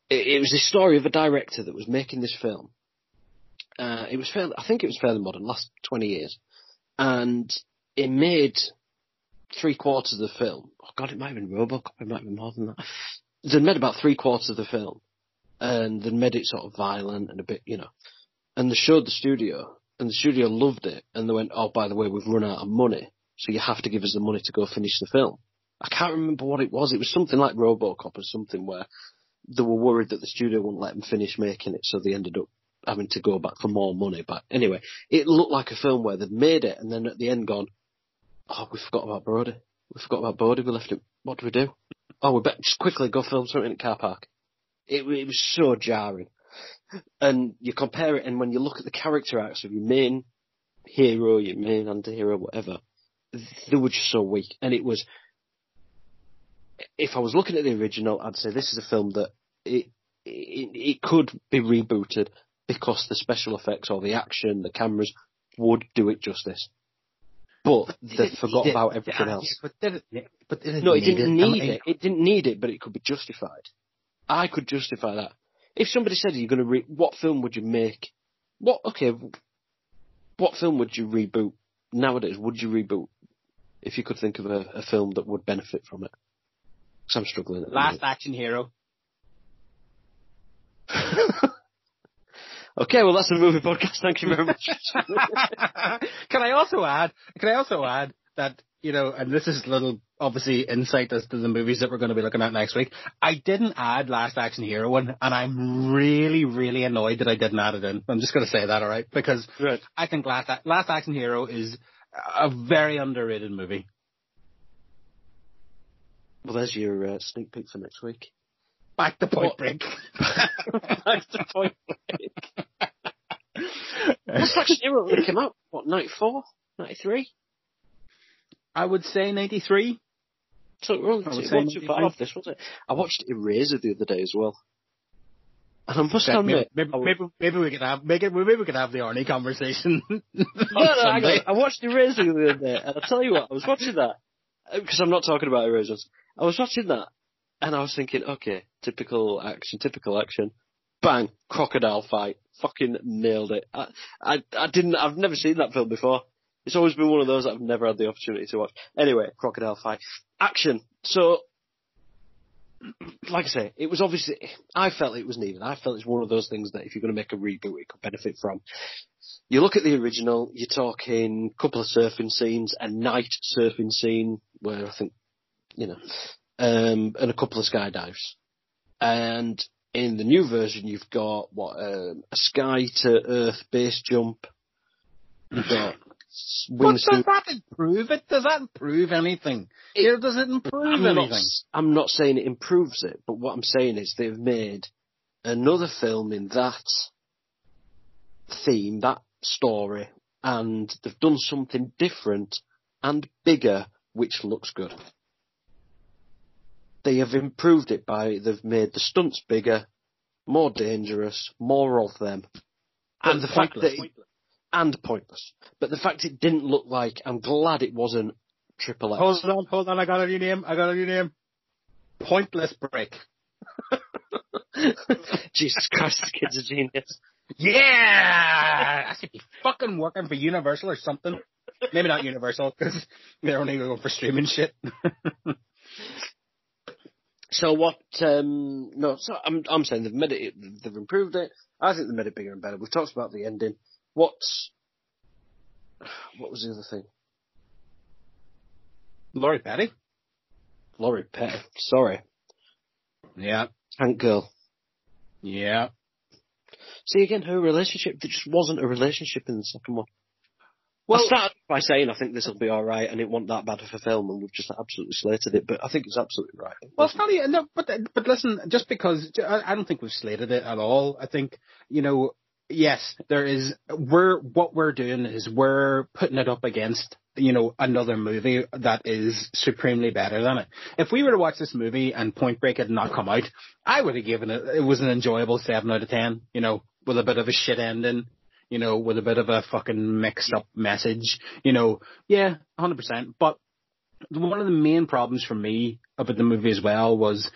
it, it was the story of a director that was making this film. Uh, it was fairly, I think it was fairly modern, last 20 years, and it made three quarters of the film. Oh God, it might have been RoboCop. It might have been more than that. They made about three quarters of the film, and they made it sort of violent and a bit, you know. And they showed the studio, and the studio loved it, and they went, "Oh, by the way, we've run out of money, so you have to give us the money to go finish the film." I can't remember what it was. It was something like RoboCop or something where they were worried that the studio wouldn't let them finish making it, so they ended up having to go back for more money. But anyway, it looked like a film where they'd made it, and then at the end gone, "Oh, we forgot about Brody. We forgot about Brody. We left it. What do we do? Oh, we better just quickly go film something in the car park." It, it was so jarring. And you compare it, and when you look at the character acts of your main hero, your main anti-hero, whatever, they were just so weak. And it was, if I was looking at the original, I'd say this is a film that it, it, it could be rebooted because the special effects or the action, the cameras would do it justice. But they forgot about everything Yeah, else. But did it? But did it No, it didn't need mean, it. It didn't need it, but it could be justified. I could justify that. If somebody said you're going to re- what film would you make? What okay? What film would you reboot nowadays? Would you reboot if you could think of a, a film that would benefit from it? Because I'm struggling. At the Last Action Hero. minute. Okay, well that's the movie podcast. Thank you very much. can I also add? Can I also add that you know, and this is a little obviously insight as to the movies that we're going to be looking at next week. I didn't add Last Action Hero one, and I'm really, really annoyed that I didn't add it in. I'm just going to say that, all right? Because Right. I think Last Last Action Hero is a very underrated movie. well, there's your uh, sneak peek for next week. Back to Point Break. Back to Point Break. What's Action Hero that came out? What, 94? 93? I would say 93. So we're only I would it wasn't too far off this, was it? I watched Eraser the other day as well. And I must maybe, admit, maybe, I maybe, maybe we could have maybe, maybe we could have the Arnie conversation. on No, no. I watched Eraser the other day, and I tell you what, I was watching that uh, because I'm not talking about Erasers. I was watching that, and I was thinking, okay, typical action, typical action. Bang, crocodile fight, fucking nailed it. I, I, I didn't. I've never seen that film before. It's always been one of those I've never had the opportunity to watch. Anyway, crocodile fight, action. So, like I say, it was obviously. I felt it was needed. I felt it's one of those things that if you're going to make a reboot, it could benefit from you look at the original, you're talking a couple of surfing scenes, a night surfing scene where I think, you know, um, and a couple of skydives. And in the new version, you've got what um, a sky to earth base jump. You've got s- But does that improve it? Does that improve anything? It- it improve I'm not, anything? s- I'm not saying it improves it, but what I'm saying is they've made another film in that theme, that story, and they've done something different and bigger, which looks good. They have improved it by they've made the stunts bigger, more dangerous, more of them, and the fact that it, and pointless. But the fact it didn't look like, I'm glad it wasn't Triple X. Hold on, hold on. I got a new name. I got a new name. Pointless break. Jesus Christ, this kid's a genius. Yeah, I should be fucking working for Universal or something. Maybe not Universal because they're only going for streaming shit. So what? Um, no, so I'm I'm saying they've made it. They've improved it. I think they've made it bigger and better. We've talked about the ending. What's what was the other thing? Lori Petty. Lori Petty. Sorry, Yeah, Tank Girl. yeah. See again, her relationship. There just wasn't a relationship in the second one. Well- I started by saying I think this will be all right, and it wasn't that bad a film, and we've just absolutely slated it. But I think it's absolutely right. Well, it's no, but but listen, just because I, I don't think we've slated it at all. I think you know, yes, there is. We're what we're doing is we're putting it up against you know another movie that is supremely better than it. If we were to watch this movie and Point Break had not come out, I would have given it. It was an enjoyable seven out of ten. You know, with a bit of a shit ending. You know, with a bit of a fucking mixed up message. You know, yeah, hundred percent. But one of the main problems for me about the movie as well was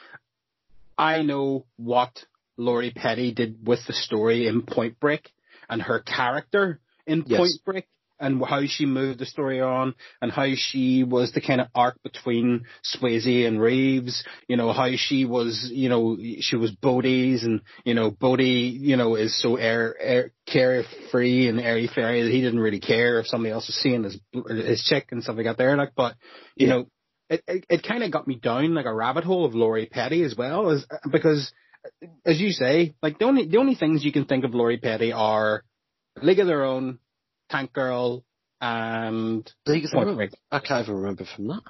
I know what Lori Petty did with the story in Point Break and her character in Yes. Point Break and how she moved the story on and how she was the kind of arc between Swayze and Reeves, you know, how she was, you know, she was Bodhi's and, you know, Bodhi, you know, is so air, air, carefree and airy fairy that he didn't really care if somebody else was seeing his, his chick and stuff like that there, like, but, you Yeah. know, it, it, it kind of got me down like a rabbit hole of Lori Petty as well, as, because, as you say, like the only, the only things you can think of Lori Petty are League of Their Own, Tank Girl, and League of Their Point Own. I can't even remember from that.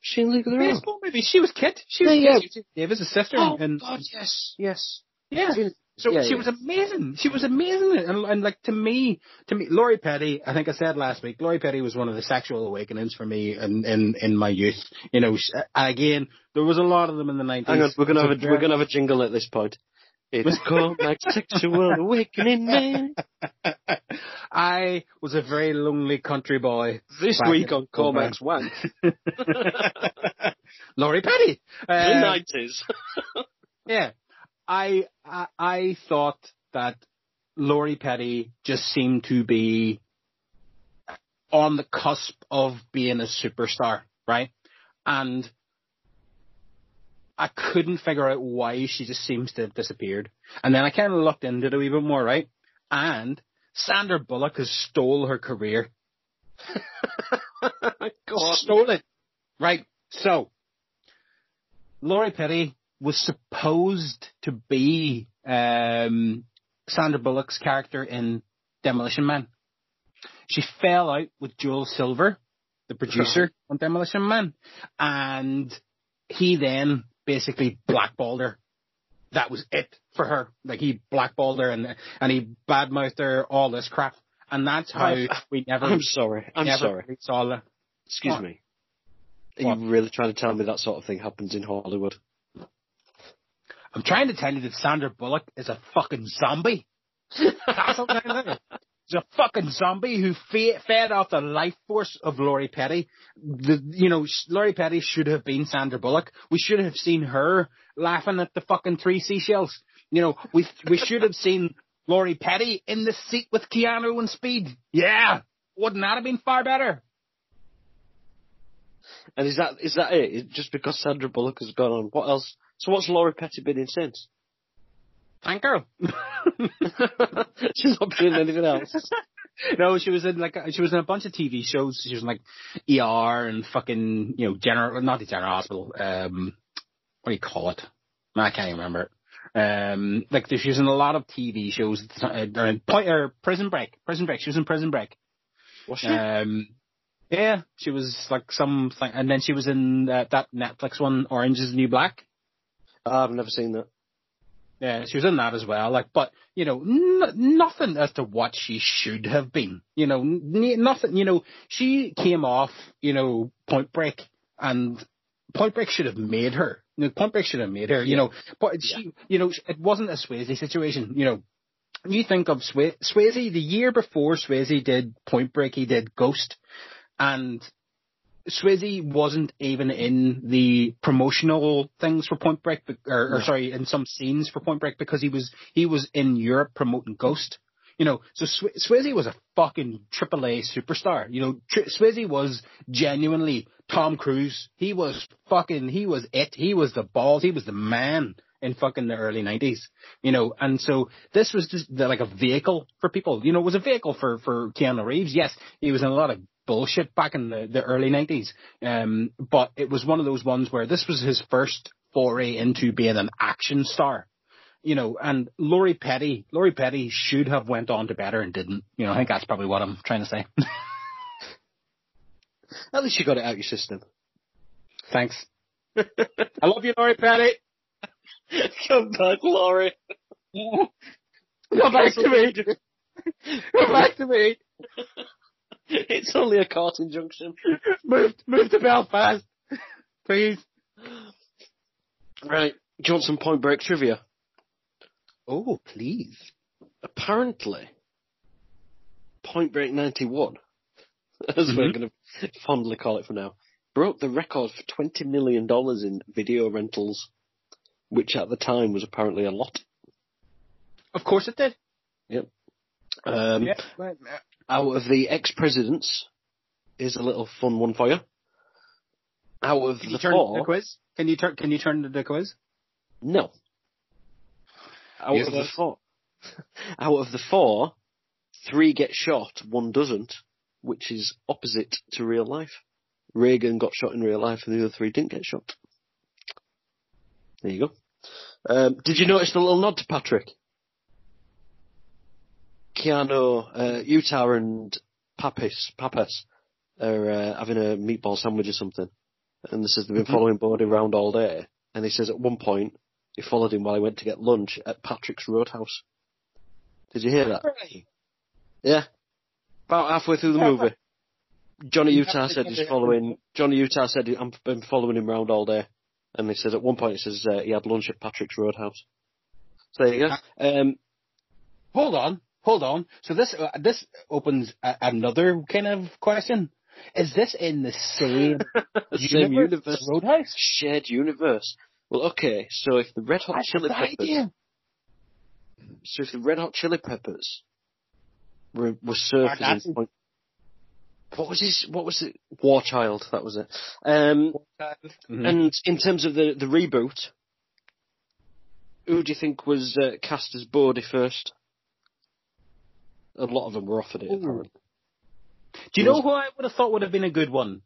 She in League of Their Own? Baseball movie. She was Kit. She was Yeah, Kit. She was Davis' sister. Oh and, God, yes, yes. yeah. So Yeah, she yeah. was amazing. She was amazing, and, and like to me, to me, Lori Petty. I think I said last week, Lori Petty was one of the sexual awakenings for me in in, in my youth. You know, sh- again, there was a lot of them in the nineties. Hang on, we're gonna have a we're gonna have a jingle at this point. It's called my sexual awakening, man. I was a very lonely country boy. This week on Cormac's Wank, Lori Petty. the Uh, nineties. Yeah, I, I I thought that Lori Petty just seemed to be on the cusp of being a superstar, right? And I couldn't figure out why she just seems to have disappeared. And then I kind of looked into it a wee bit more, right? and Sandra Bullock has stole her career. Stole it. Right. So, Lori Petty was supposed to be um, Sandra Bullock's character in Demolition Man. She fell out with Joel Silver, the producer on Demolition Man, and he then basically blackballed her. That was it for her. Like he blackballed her and and he badmouthed her, all this crap, and that's how I'm- we never. I'm sorry. I'm sorry. saw her. Excuse What? me. Are What? you really trying to tell me that sort of thing happens in Hollywood? I'm trying to tell you that Sandra Bullock is a fucking zombie. That's what I'm a fucking zombie who fe- fed off the life force of Lori Petty. The, you know, Lori Petty should have been Sandra Bullock. We should have seen her laughing at the fucking three seashells. You know, we we should have seen Lori Petty in the seat with Keanu and Speed. Yeah, wouldn't that have been far better? And is that is that it? Just because Sandra Bullock has gone on, what else? So what's Laura Petty been in since? Thank girl. She's not in anything else. no, she was in like she was in a bunch of TV shows. She was in like ER and fucking you know general not the General Hospital. Um, what do you call it? I can't even remember. it. Um, like she was in a lot of TV shows. Uh, point or Prison Break. Prison Break. She was in Prison Break. Was she? Um, yeah, she was like something, and then she was in uh, that Netflix one, Orange Is the New Black. I've never seen that. Yeah, she was in that as well. Like, but you know, n- nothing as to what she should have been. You know, n- nothing. You know, she came off. You know, Point Break, and Point Break should have made her. You know, Point Break should have made her. You know, but she, you know, it wasn't a Swayze situation. You know, you think of Sway- Swayze the year before Swayze did Point Break, he did Ghost, and Swayze wasn't even in the promotional things for Point Break, or, or sorry, in some scenes for Point Break because he was he was in Europe promoting Ghost. You know, so Sw- Swayze was a fucking AAA superstar. You know, Tr- Swayze was genuinely Tom Cruise. He was fucking, he was it. He was the balls. He was the man in fucking the early nineties. You know, and so this was just the, like a vehicle for people. You know, it was a vehicle for for Keanu Reeves. Yes, he was in a lot of bullshit back in the, the early nineties. Um, but it was one of those ones where this was his first foray into being an action star. You know, and Lori Petty, Lori Petty should have went on to better and didn't. You know, I think that's probably what I'm trying to say. At least you got it out your system. Thanks. I love you, Lori Petty. Come back, Lori. Come back to me. Come back to me. It's only a court injunction. Move, move to Belfast, please. Right. Do you want some Point Break trivia? Oh, please. Apparently, Point Break 91, as we're going to fondly call it for now, broke the record for $20 million in video rentals, which at the time was apparently a lot. Of course it did. Yep. Um, Yeah. Out of the ex-presidents, is a little fun one for you. Out of Can the turn four, the quiz? Can you turn? Can you turn to the quiz? no. Out of the four, out of the four, three get shot, one doesn't, which is opposite to real life. Reagan got shot in real life, and the other three didn't get shot. There you go. Um, did you notice the little nod to Patrick? Keanu, uh, Utah and Pappas, Pappas are uh, having a meatball sandwich or something. And this says they've been following Bodhi around all day. And he says at one point, he followed him while he went to get lunch at Patrick's Roadhouse. Did you hear that? Yeah. About halfway through the movie. Johnny Utah said he's following, Johnny Utah said he- I've been following him around all day. And he says at one point he says uh, he had lunch at Patrick's Roadhouse. So there you go. Um, Hold on, hold on. So this uh, this opens a, another kind of question. Is this in the same, same universe universe. Roadhouse? shared universe. Well, okay, so if the Red Hot That's Chili Peppers, idea. so if the Red Hot Chili Peppers were, were surfers that's- in point, what was his, what was it? War Child, that was it. Um, Mhm. and in terms of the, the reboot, who do you think was uh, cast as Bodhi first? A lot of them were offered it. Apparently. Do you know who I would have thought would have been a good one?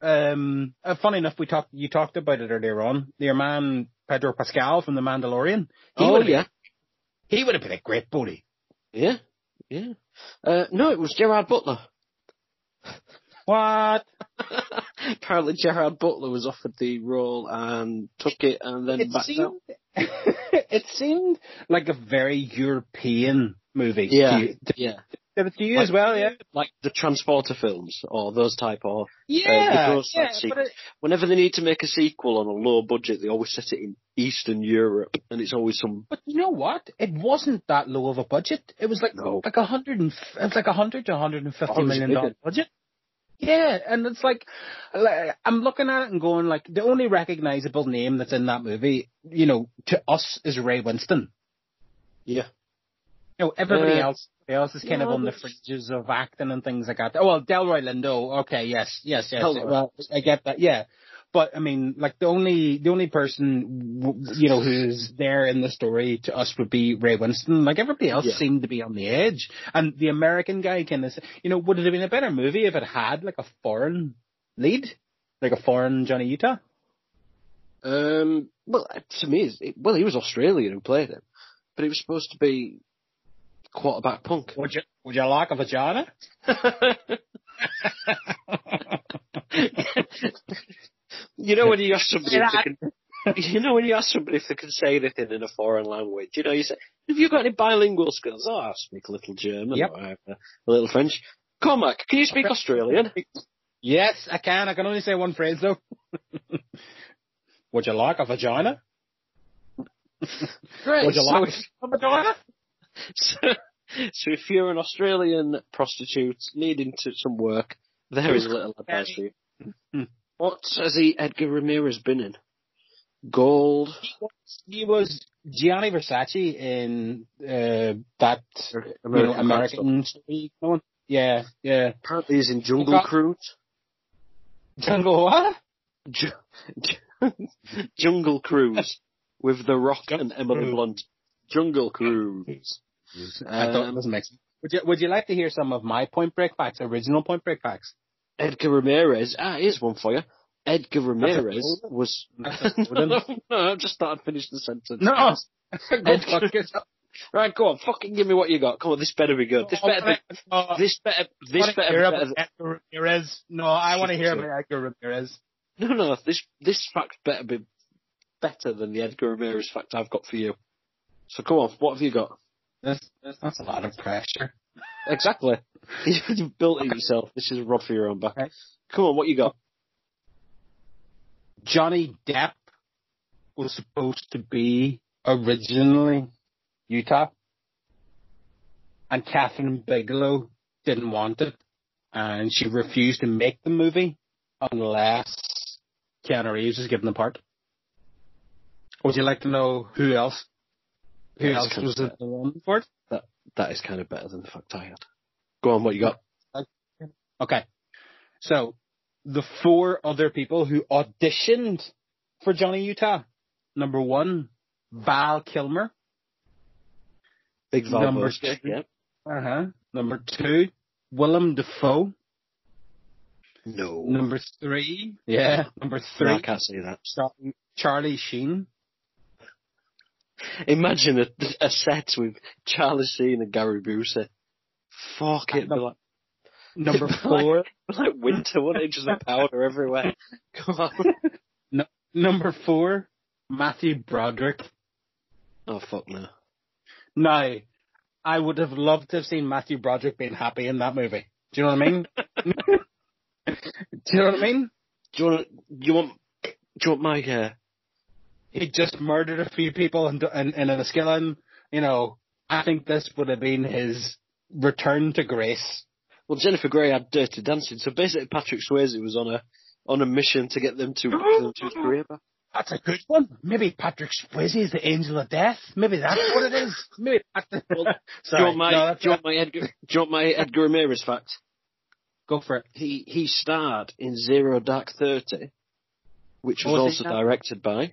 Um, uh, funny enough, we talked. You talked about it earlier on. Your man Pedro Pascal from The Mandalorian. He Oh would have yeah, been, he would have been a great Bodhi. yeah, yeah. Uh, no, it was Gerard Butler. What? Apparently, Gerard Butler was offered the role and took it, and then It backed out. it seemed like a very European movie. Yeah, you, yeah. to you Like- as well, yeah. Like the Transporter films or those type of. Uh, yeah, the yeah, but sequel. it, Whenever they need to make a sequel on a low budget, they always set it in Eastern Europe, and it's always some. but you know what? It wasn't that low of a budget. It was like No. like a hundred and f- it was like a hundred to a hundred and fifty million dollar budget. Yeah, and it's like, like I'm looking at it and going like the only recognizable name that's in that movie, you know, to us is Ray Winstone. Yeah. You know, everybody Uh, else, everybody else is kind of on the fringes of acting and things like that. Oh, well, Delroy Lindo. Okay, yes, yes, yes. Delroy. Well, I get that. Yeah, but I mean, like the only the only person you know who's there in the story to us would be Ray Winstone. Like everybody else Yeah. seemed to be on the edge, and the American guy kind of, you know, would it have been a better movie if it had like a foreign lead, like a foreign Johnny Utah? Um. Well, to me, it, well, he was Australian who played him, but he was supposed to be quarterback punk. Would you would you like a vagina? you know when you ask somebody if they can, you know when you ask somebody if they can say anything in a foreign language, you know, you say, "Have you got any bilingual skills?" Oh, I speak a little German, Yep. or a, little French. Cormac, can you speak Australian? Yes, I can. I can only say one phrase though. Would you like a vagina? Great. Would you so, like a vagina? so, so if you're an Australian prostitute needing to some work, there is a little advice for you. Hmm. What has he Edgar Ramirez been in? Gold. He was Gianni Versace in uh, that you know, American American story. going. Yeah, yeah. Apparently he's in Jungle Got- Cruise. Jungle what? Ju- Jungle Cruise with The Rock and Emily Blunt. Jungle Cruise. I thought it Um, doesn't make sense. Would you Would you like to hear some of my Point Break facts? Original Point Break facts. Edgar Ramirez. Ah, here's one for you. Edgar Ramirez was. No, golden. no, no, I just thought I'd finish the sentence. No, Edgar- Right, go on, fucking give me what you got. Come on, this better be good. This better be. No, This better. This better hear be about Edgar Ramirez. No, I want to hear about Edgar Ramirez. no, no. This this fact better be better than the Edgar Ramirez fact I've got for you. So come on, what have you got? That's, that's a lot of pressure. Exactly. You've built it yourself. This is a rod for your own back. Okay. Come on, what you got? Johnny Depp was supposed to be originally Utah, and Kathryn Bigelow didn't want it, and she refused to make the movie unless Keanu Reeves was given the part. Would you like to know who else? Who else was the better. one for it? That is kind of better than the fact I had. Go on, what you got? Okay. So, the four other people who auditioned for Johnny Utah. Number one, Val Kilmer. Big Val Number two. Yeah. Uh huh. Number two, Willem Dafoe. No. Number three, yeah. Number No, three, I can't say that. Charlie Sheen. Imagine a, a set with Charlie Sheen and Gary Busey. Fuck it, be like, Number four, be like winter, it? Just the powder everywhere. Come on. number four, Matthew Broderick. Oh fuck no. Now, I would have loved to have seen Matthew Broderick being happy in that movie. Do you know what I mean? Do you know what I mean? Do you want? Do you want? Do you want my? Uh, he just murdered a few people and and in, in Enniskillen. You know, I think this would have been his return to grace. well, Jennifer Grey had Dirty Dancing, so basically Patrick Swayze was on a on a mission to get them to, them to his career back. That's a good one. Maybe Patrick Swayze is the angel of death. Maybe that's what it is. Maybe Well, Do you want my? no, do you want my Edgar? Do you want my Edgar Ramirez fact? Go for it. He he starred in Zero Dark Thirty, which was Oh, was also directed by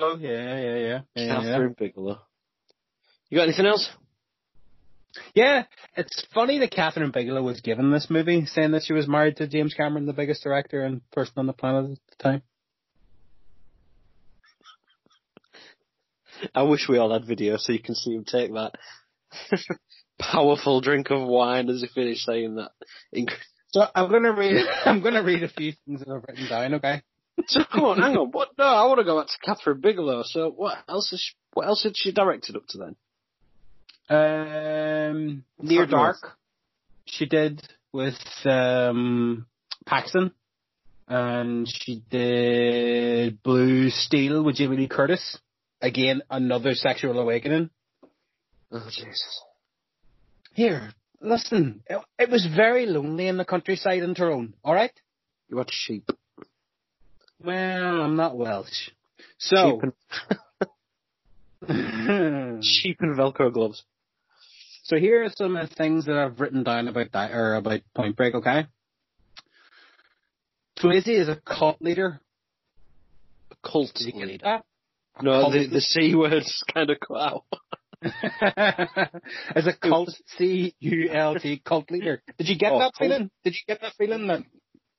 Oh yeah, yeah, yeah, yeah. yeah. Kathryn Bigelow. You got anything else? Yeah, it's funny that Kathryn Bigelow was given this movie, saying that she was married to James Cameron, the biggest director and person on the planet at the time. I wish we all had video so you can see him take that powerful drink of wine as he finished saying that. So I'm gonna read. I'm gonna read a few things that I've written down. Okay. So come on, hang on. What? No, I want to go back to Kathryn Bigelow. So what else? Is she, what else had she directed up to then? Um, Near Dark. She did with um Paxton, and she did Blue Steel with Jamie Lee Curtis. Again, another sexual awakening. Oh Jesus! Here, listen. It, it was very lonely in the countryside in Tyrone. All right. You watch sheep. Well, I'm not Welsh. So, Cheap and, sheep and Velcro gloves. so here are some of the things that I've written down about that or about Point Break. Okay. Swayze is a cult leader. Cult you get leader. A No, cult the, the C word's kind of out. as a cult, C U L T, cult leader. Did you get Oh, that cult. feeling? Did you get that feeling that?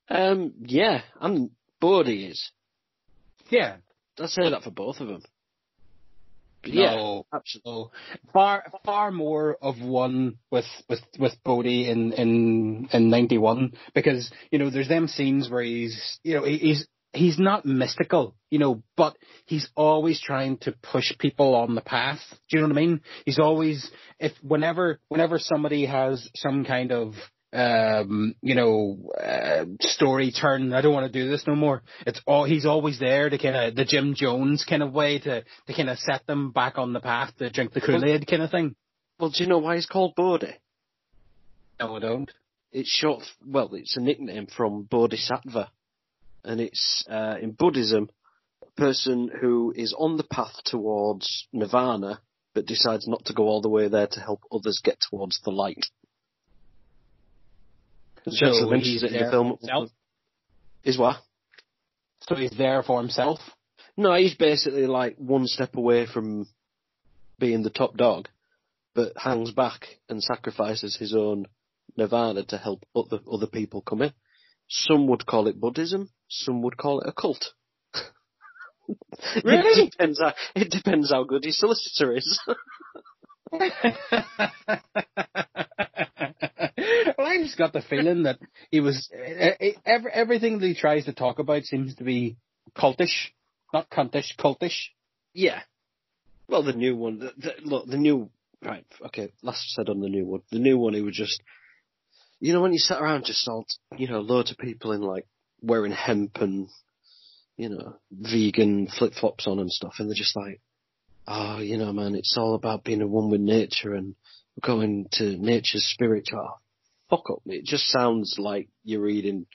Um, yeah, and Bodhi is. Yeah. I say that for both of them. But yeah, No. absolutely. Far, far more of one with with with Bodhi in in in ninety one because you know there's them scenes where he's you know he- he's he's not mystical you know but he's always trying to push people on the path. Do you know what I mean? He's always if whenever whenever somebody has some kind of um, you know, uh, story turn. I don't want to do this no more. It's all he's always there to kind of the Jim Jones kind of way to to kind of set them back on the path to drink the Kool Aid kind of thing. Well, do you know why he's called Bodhi? No, I don't. It's short. Well, it's a nickname from Bodhisattva, and it's uh, in Buddhism, a person who is on the path towards nirvana, but decides not to go all the way there to help others get towards the light. So he's in there the film. for himself. Is what? So he's there for himself. No, he's basically like one step away from being the top dog, but hangs back and sacrifices his own nirvana to help other other people come in. Some would call it Buddhism. Some would call it a cult. Really? it depends how it depends how good his solicitor is. well, I just got the feeling that he was every, everything that he tries to talk about seems to be cultish, not cuntish, cultish. yeah. Well, the new one. The, the, look, the new right. Okay, last said on the new one. The new one, he was just. You know, when you sat around just all, you know, loads of people in like wearing hemp and, you know, vegan flip flops on and stuff, and they're just like, oh, you know, man, it's all about being a one with nature and going to nature's spirit. Fuck up. It just sounds like you're reading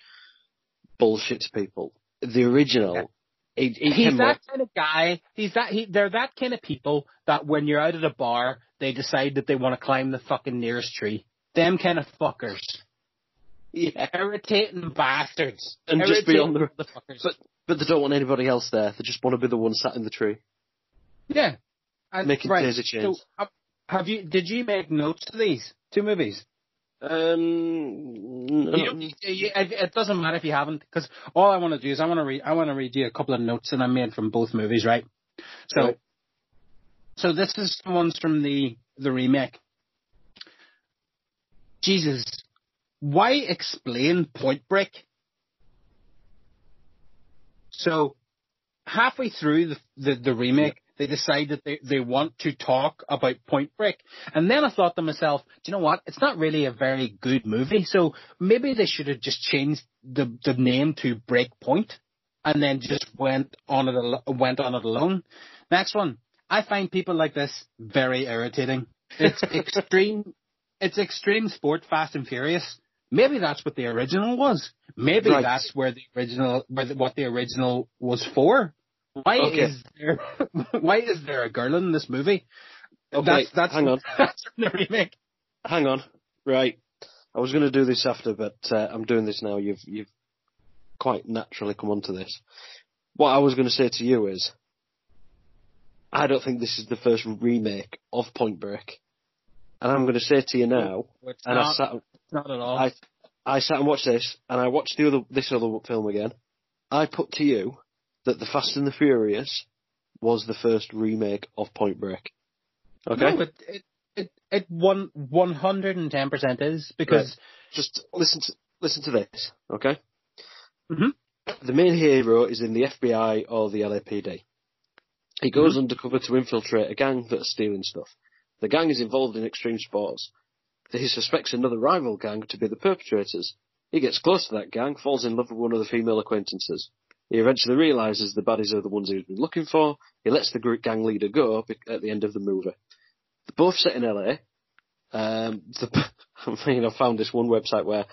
bullshit to people. The original, it, it He's that kind of guy. He's that. He, they're that kind of people that when you're out at a bar, they decide that they want to climb the fucking nearest tree. Them kind of fuckers. yeah. Irritating bastards. And just be on the- motherfuckers. But but they don't want anybody else there. They just want to be the one sat in the tree. yeah. And, Making right, daisy chains. So, have you? Did you make notes to these two movies? Um, You don't, you, you, it it doesn't matter if you haven't, because all I want to do is I want to read. I want to read you a couple of notes that I made from both movies, right? So, Right. so this is the ones from the the remake. Jesus, why explain Point Break? So, halfway through the the, the remake, they decide that they, they want to talk about Point Break. And then I thought to myself, do you know what? It's not really a very good movie. So maybe they should have just changed the, the name to Break Point and then just went on it, al- went on it alone. Next one. I find people like this very irritating. It's extreme, it's extreme sport, fast and furious. Maybe that's what the original was. Maybe Right. that's where the original, where the, what the original was for. Why Okay. is there why is there a girl in this movie? Okay, that's that's hang on. that's from the remake. hang on. Right. I was going to do this after, but uh, I'm doing this now. You've you've quite naturally come onto this. What I was going to say to you is, I don't think this is the first remake of Point Break. and I'm going to say to you now, and I not, sat, not at all. I, I sat and watched this, and I watched the other, this other film again. I put to you that The Fast and the Furious was the first remake of Point Break. Okay? No, it, it, it, it one, 110% is because Just listen to, listen to this, okay? Mhm. The main hero is in the FBI or the LAPD. He goes undercover to infiltrate a gang that are stealing stuff. The gang is involved in extreme sports. He suspects another rival gang to be the perpetrators. He gets close to that gang, falls in love with one of the female acquaintances. He eventually realizes the baddies are the ones he's been looking for. He lets the group gang leader go at the end of the movie. They're both set in LA. Um, the, I mean, I found this one website where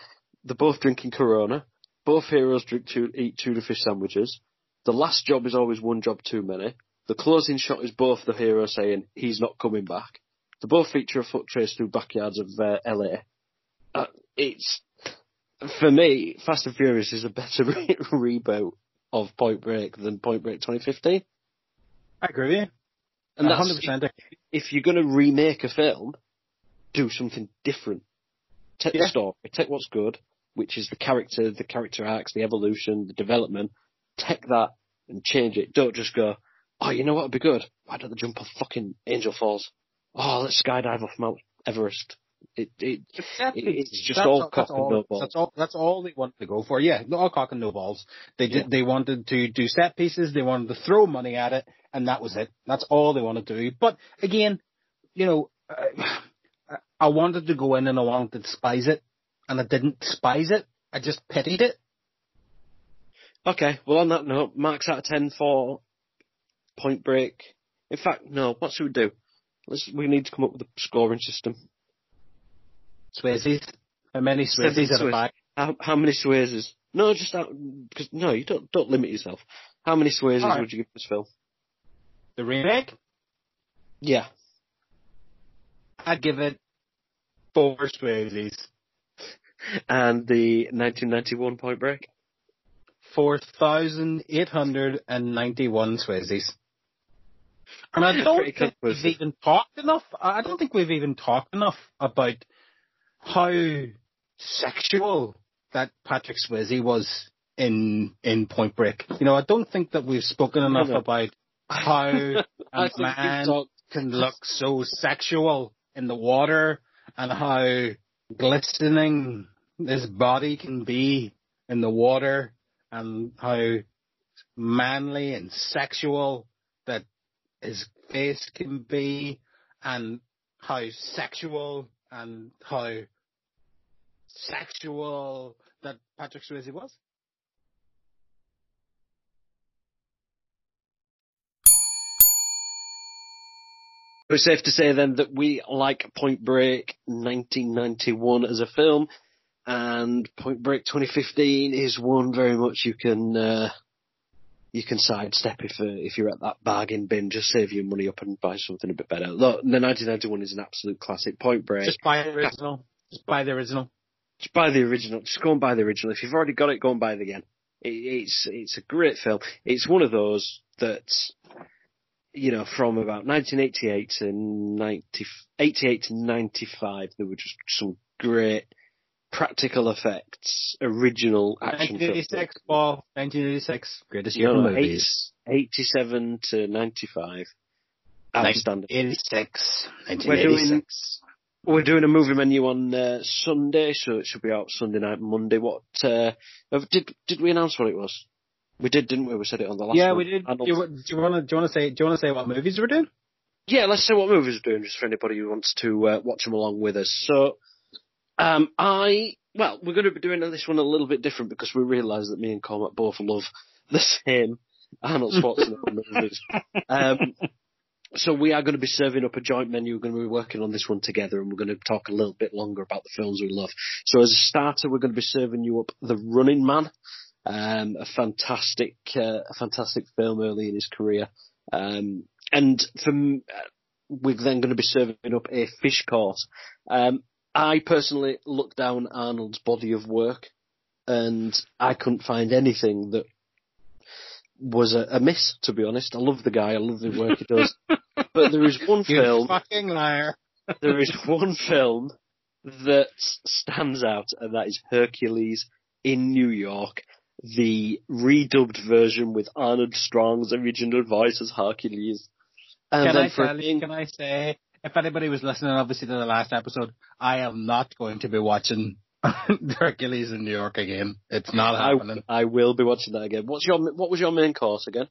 they're both drinking Corona. Both heroes drink two, eat tuna fish sandwiches. The last job is always one job too many. The closing shot is both the hero saying he's not coming back. They both feature a foot trace through backyards of uh, LA. Uh, it's for me, Fast and Furious is a better re- reboot of Point Break than Point Break 2015. I agree with you. And that's, hundred percent. if you're going to remake a film, do something different. Take Yeah. the story, take what's good, which is the character, the character arcs, the evolution, the development. Take that and change it. Don't just go, oh, you know what would be good? Why don't they jump off fucking Angel Falls? Oh, let's skydive off Mount Everest. It, it, it's just all cock that's and all, no balls. That's all. That's all they wanted to go for. Yeah, all cock and no balls. They did. Yeah. They wanted to do set pieces. They wanted to throw money at it, and that was it. That's all they wanted to do. But again, you know, I, I wanted to go in and I wanted to despise it, and I didn't despise it. I just pitied it. Okay, well on that note, marks out of 10 for Point Break. In fact, no, what should we do? Let's, we need to come up with a scoring system. Swayze's. How many Swayze's at a back? How, how many Swayzes? No, just out, because, no, you don't, don't limit yourself. How many Swayzes Alright. would you give this film? The remake. Yeah. I'd give it four Swayze's. And the 1991 Point Break? 4,891 Swayzes. And I don't think we've even talked enough, I don't think we've even talked enough about how sexual that Patrick Swayze was in, in Point Break. You know, I don't think that we've spoken enough about how a man can look so sexual in the water and how glistening his body can be in the water and how manly and sexual that his face can be and how sexual and how sexual that Patrick Swayze was. It's safe to say then that we like Point Break 1991 as a film, and Point Break 2015 is one very much you can uh, you can sidestep if uh, if you're at that bargain bin. Just save your money up and buy something a bit better. Look, the 1991 is an absolute classic. Point Break. Just buy the original. Just buy the original. Just buy the original. Just go and buy the original. If you've already got it, go and buy it again. It, it's it's a great film. It's one of those that you know from about 1988 to 90, 88 to 95, there were just some great practical effects, original action films. 1986, Paul. 1986. Greatest year No, no, movies. 87 to 95. Outstanding. 1986. We're doing 1986. We're doing a movie menu on uh, Sunday, so it should be out Sunday night, Monday. What uh, did did we announce what it was? We did, didn't we? We said it on the last. Yeah, one. we did. Do you, do you want to? Do you want to say? Do you want to say what movies we're doing? Yeah, let's say what movies we're doing, just for anybody who wants to uh, watch them along with us. So, um, I well, we're going to be doing this one a little bit different because we realise that me and Cormac both love the same Arnold Schwarzenegger movies. Um, so we are going to be serving up a joint menu. We're going to be working on this one together, and we're going to talk a little bit longer about the films we love. So as a starter, we're going to be serving you up The Running Man, um, a fantastic, uh, a fantastic film early in his career. Um, and from uh, we're then going to be serving up a fish course. Um, I personally looked down Arnold's body of work, and I couldn't find anything that was a, a miss. To be honest, I love the guy. I love the work he does. but there is one You film. fucking liar. there is one film that stands out, and that is Hercules in New York, the redubbed version with Arnold Strong's original voice as Hercules. And Can I tell you, can I say, if anybody was listening obviously to the last episode, I am not going to be watching Hercules in New York again. It's not I, happening. I will be watching that again. What's your what was your main course again?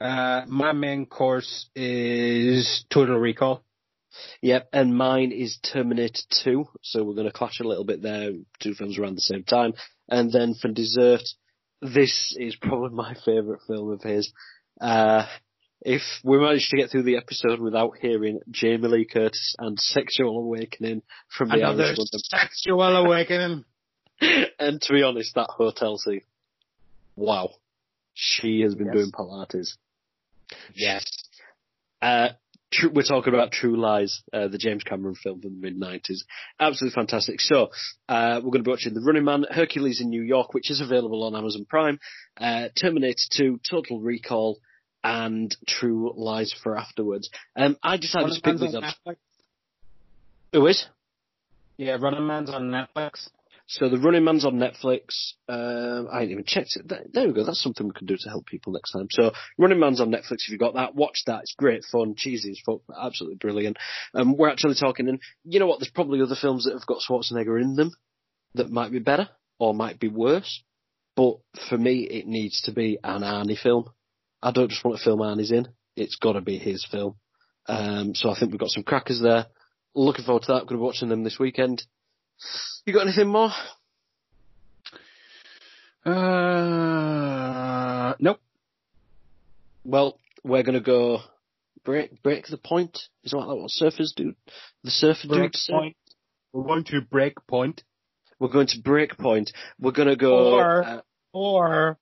Uh, my main course is Total Recall. Yep, and mine is Terminator 2, so we're going to clash a little bit there, two films around the same time. And then for dessert, this is probably my favourite film of his. Uh, if we manage to get through the episode without hearing Jamie Lee Curtis and Sexual Awakening from the Another Irishman, sexual awakening. and to be honest, that hotel scene, wow, she has been Yes. doing Pilates. Yes. Uh, tr- we're talking about True Lies, uh, the James Cameron film from the mid 90s. Absolutely fantastic. So, uh, we're going to be watching The Running Man, Hercules in New York, which is available on Amazon Prime, uh, Terminator 2, Total Recall, and True Lies for Afterwards. Um, I decided to pick these up. Who is? Yeah, Running Man's on Netflix. So The Running Man's on Netflix. Um, I ain't even checked it. There, we go. That's something we can do to help people next time. So Running Man's on Netflix. If you've got that, watch that. It's great fun, cheesy as fuck, absolutely brilliant. Um, we're actually talking, and you know what? There's probably other films that have got Schwarzenegger in them that might be better or might be worse. But for me, it needs to be an Arnie film. I don't just want a film Arnie's in. It's got to be his film. Um, so I think we've got some crackers there. Looking forward to that. Going to be watching them this weekend. You got anything more? Uh, nope. Well, we're gonna go break break the point. Is that what surfers do? The surfer Break point. We're going to break point. We're going to break point. We're gonna go. Or- uh, Or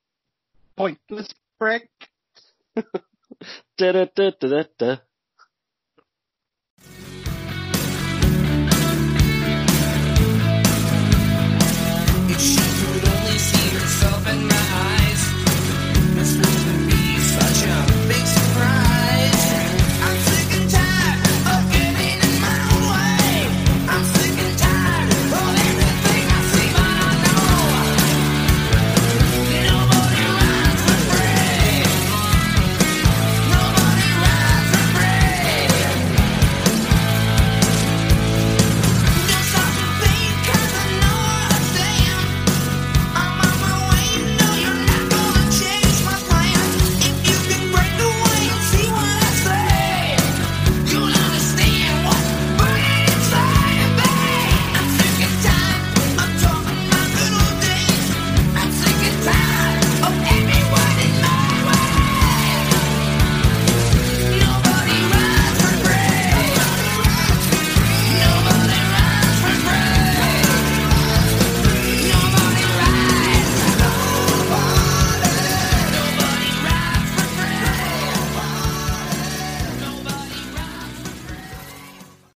pointless break. Da, da, da, da, da.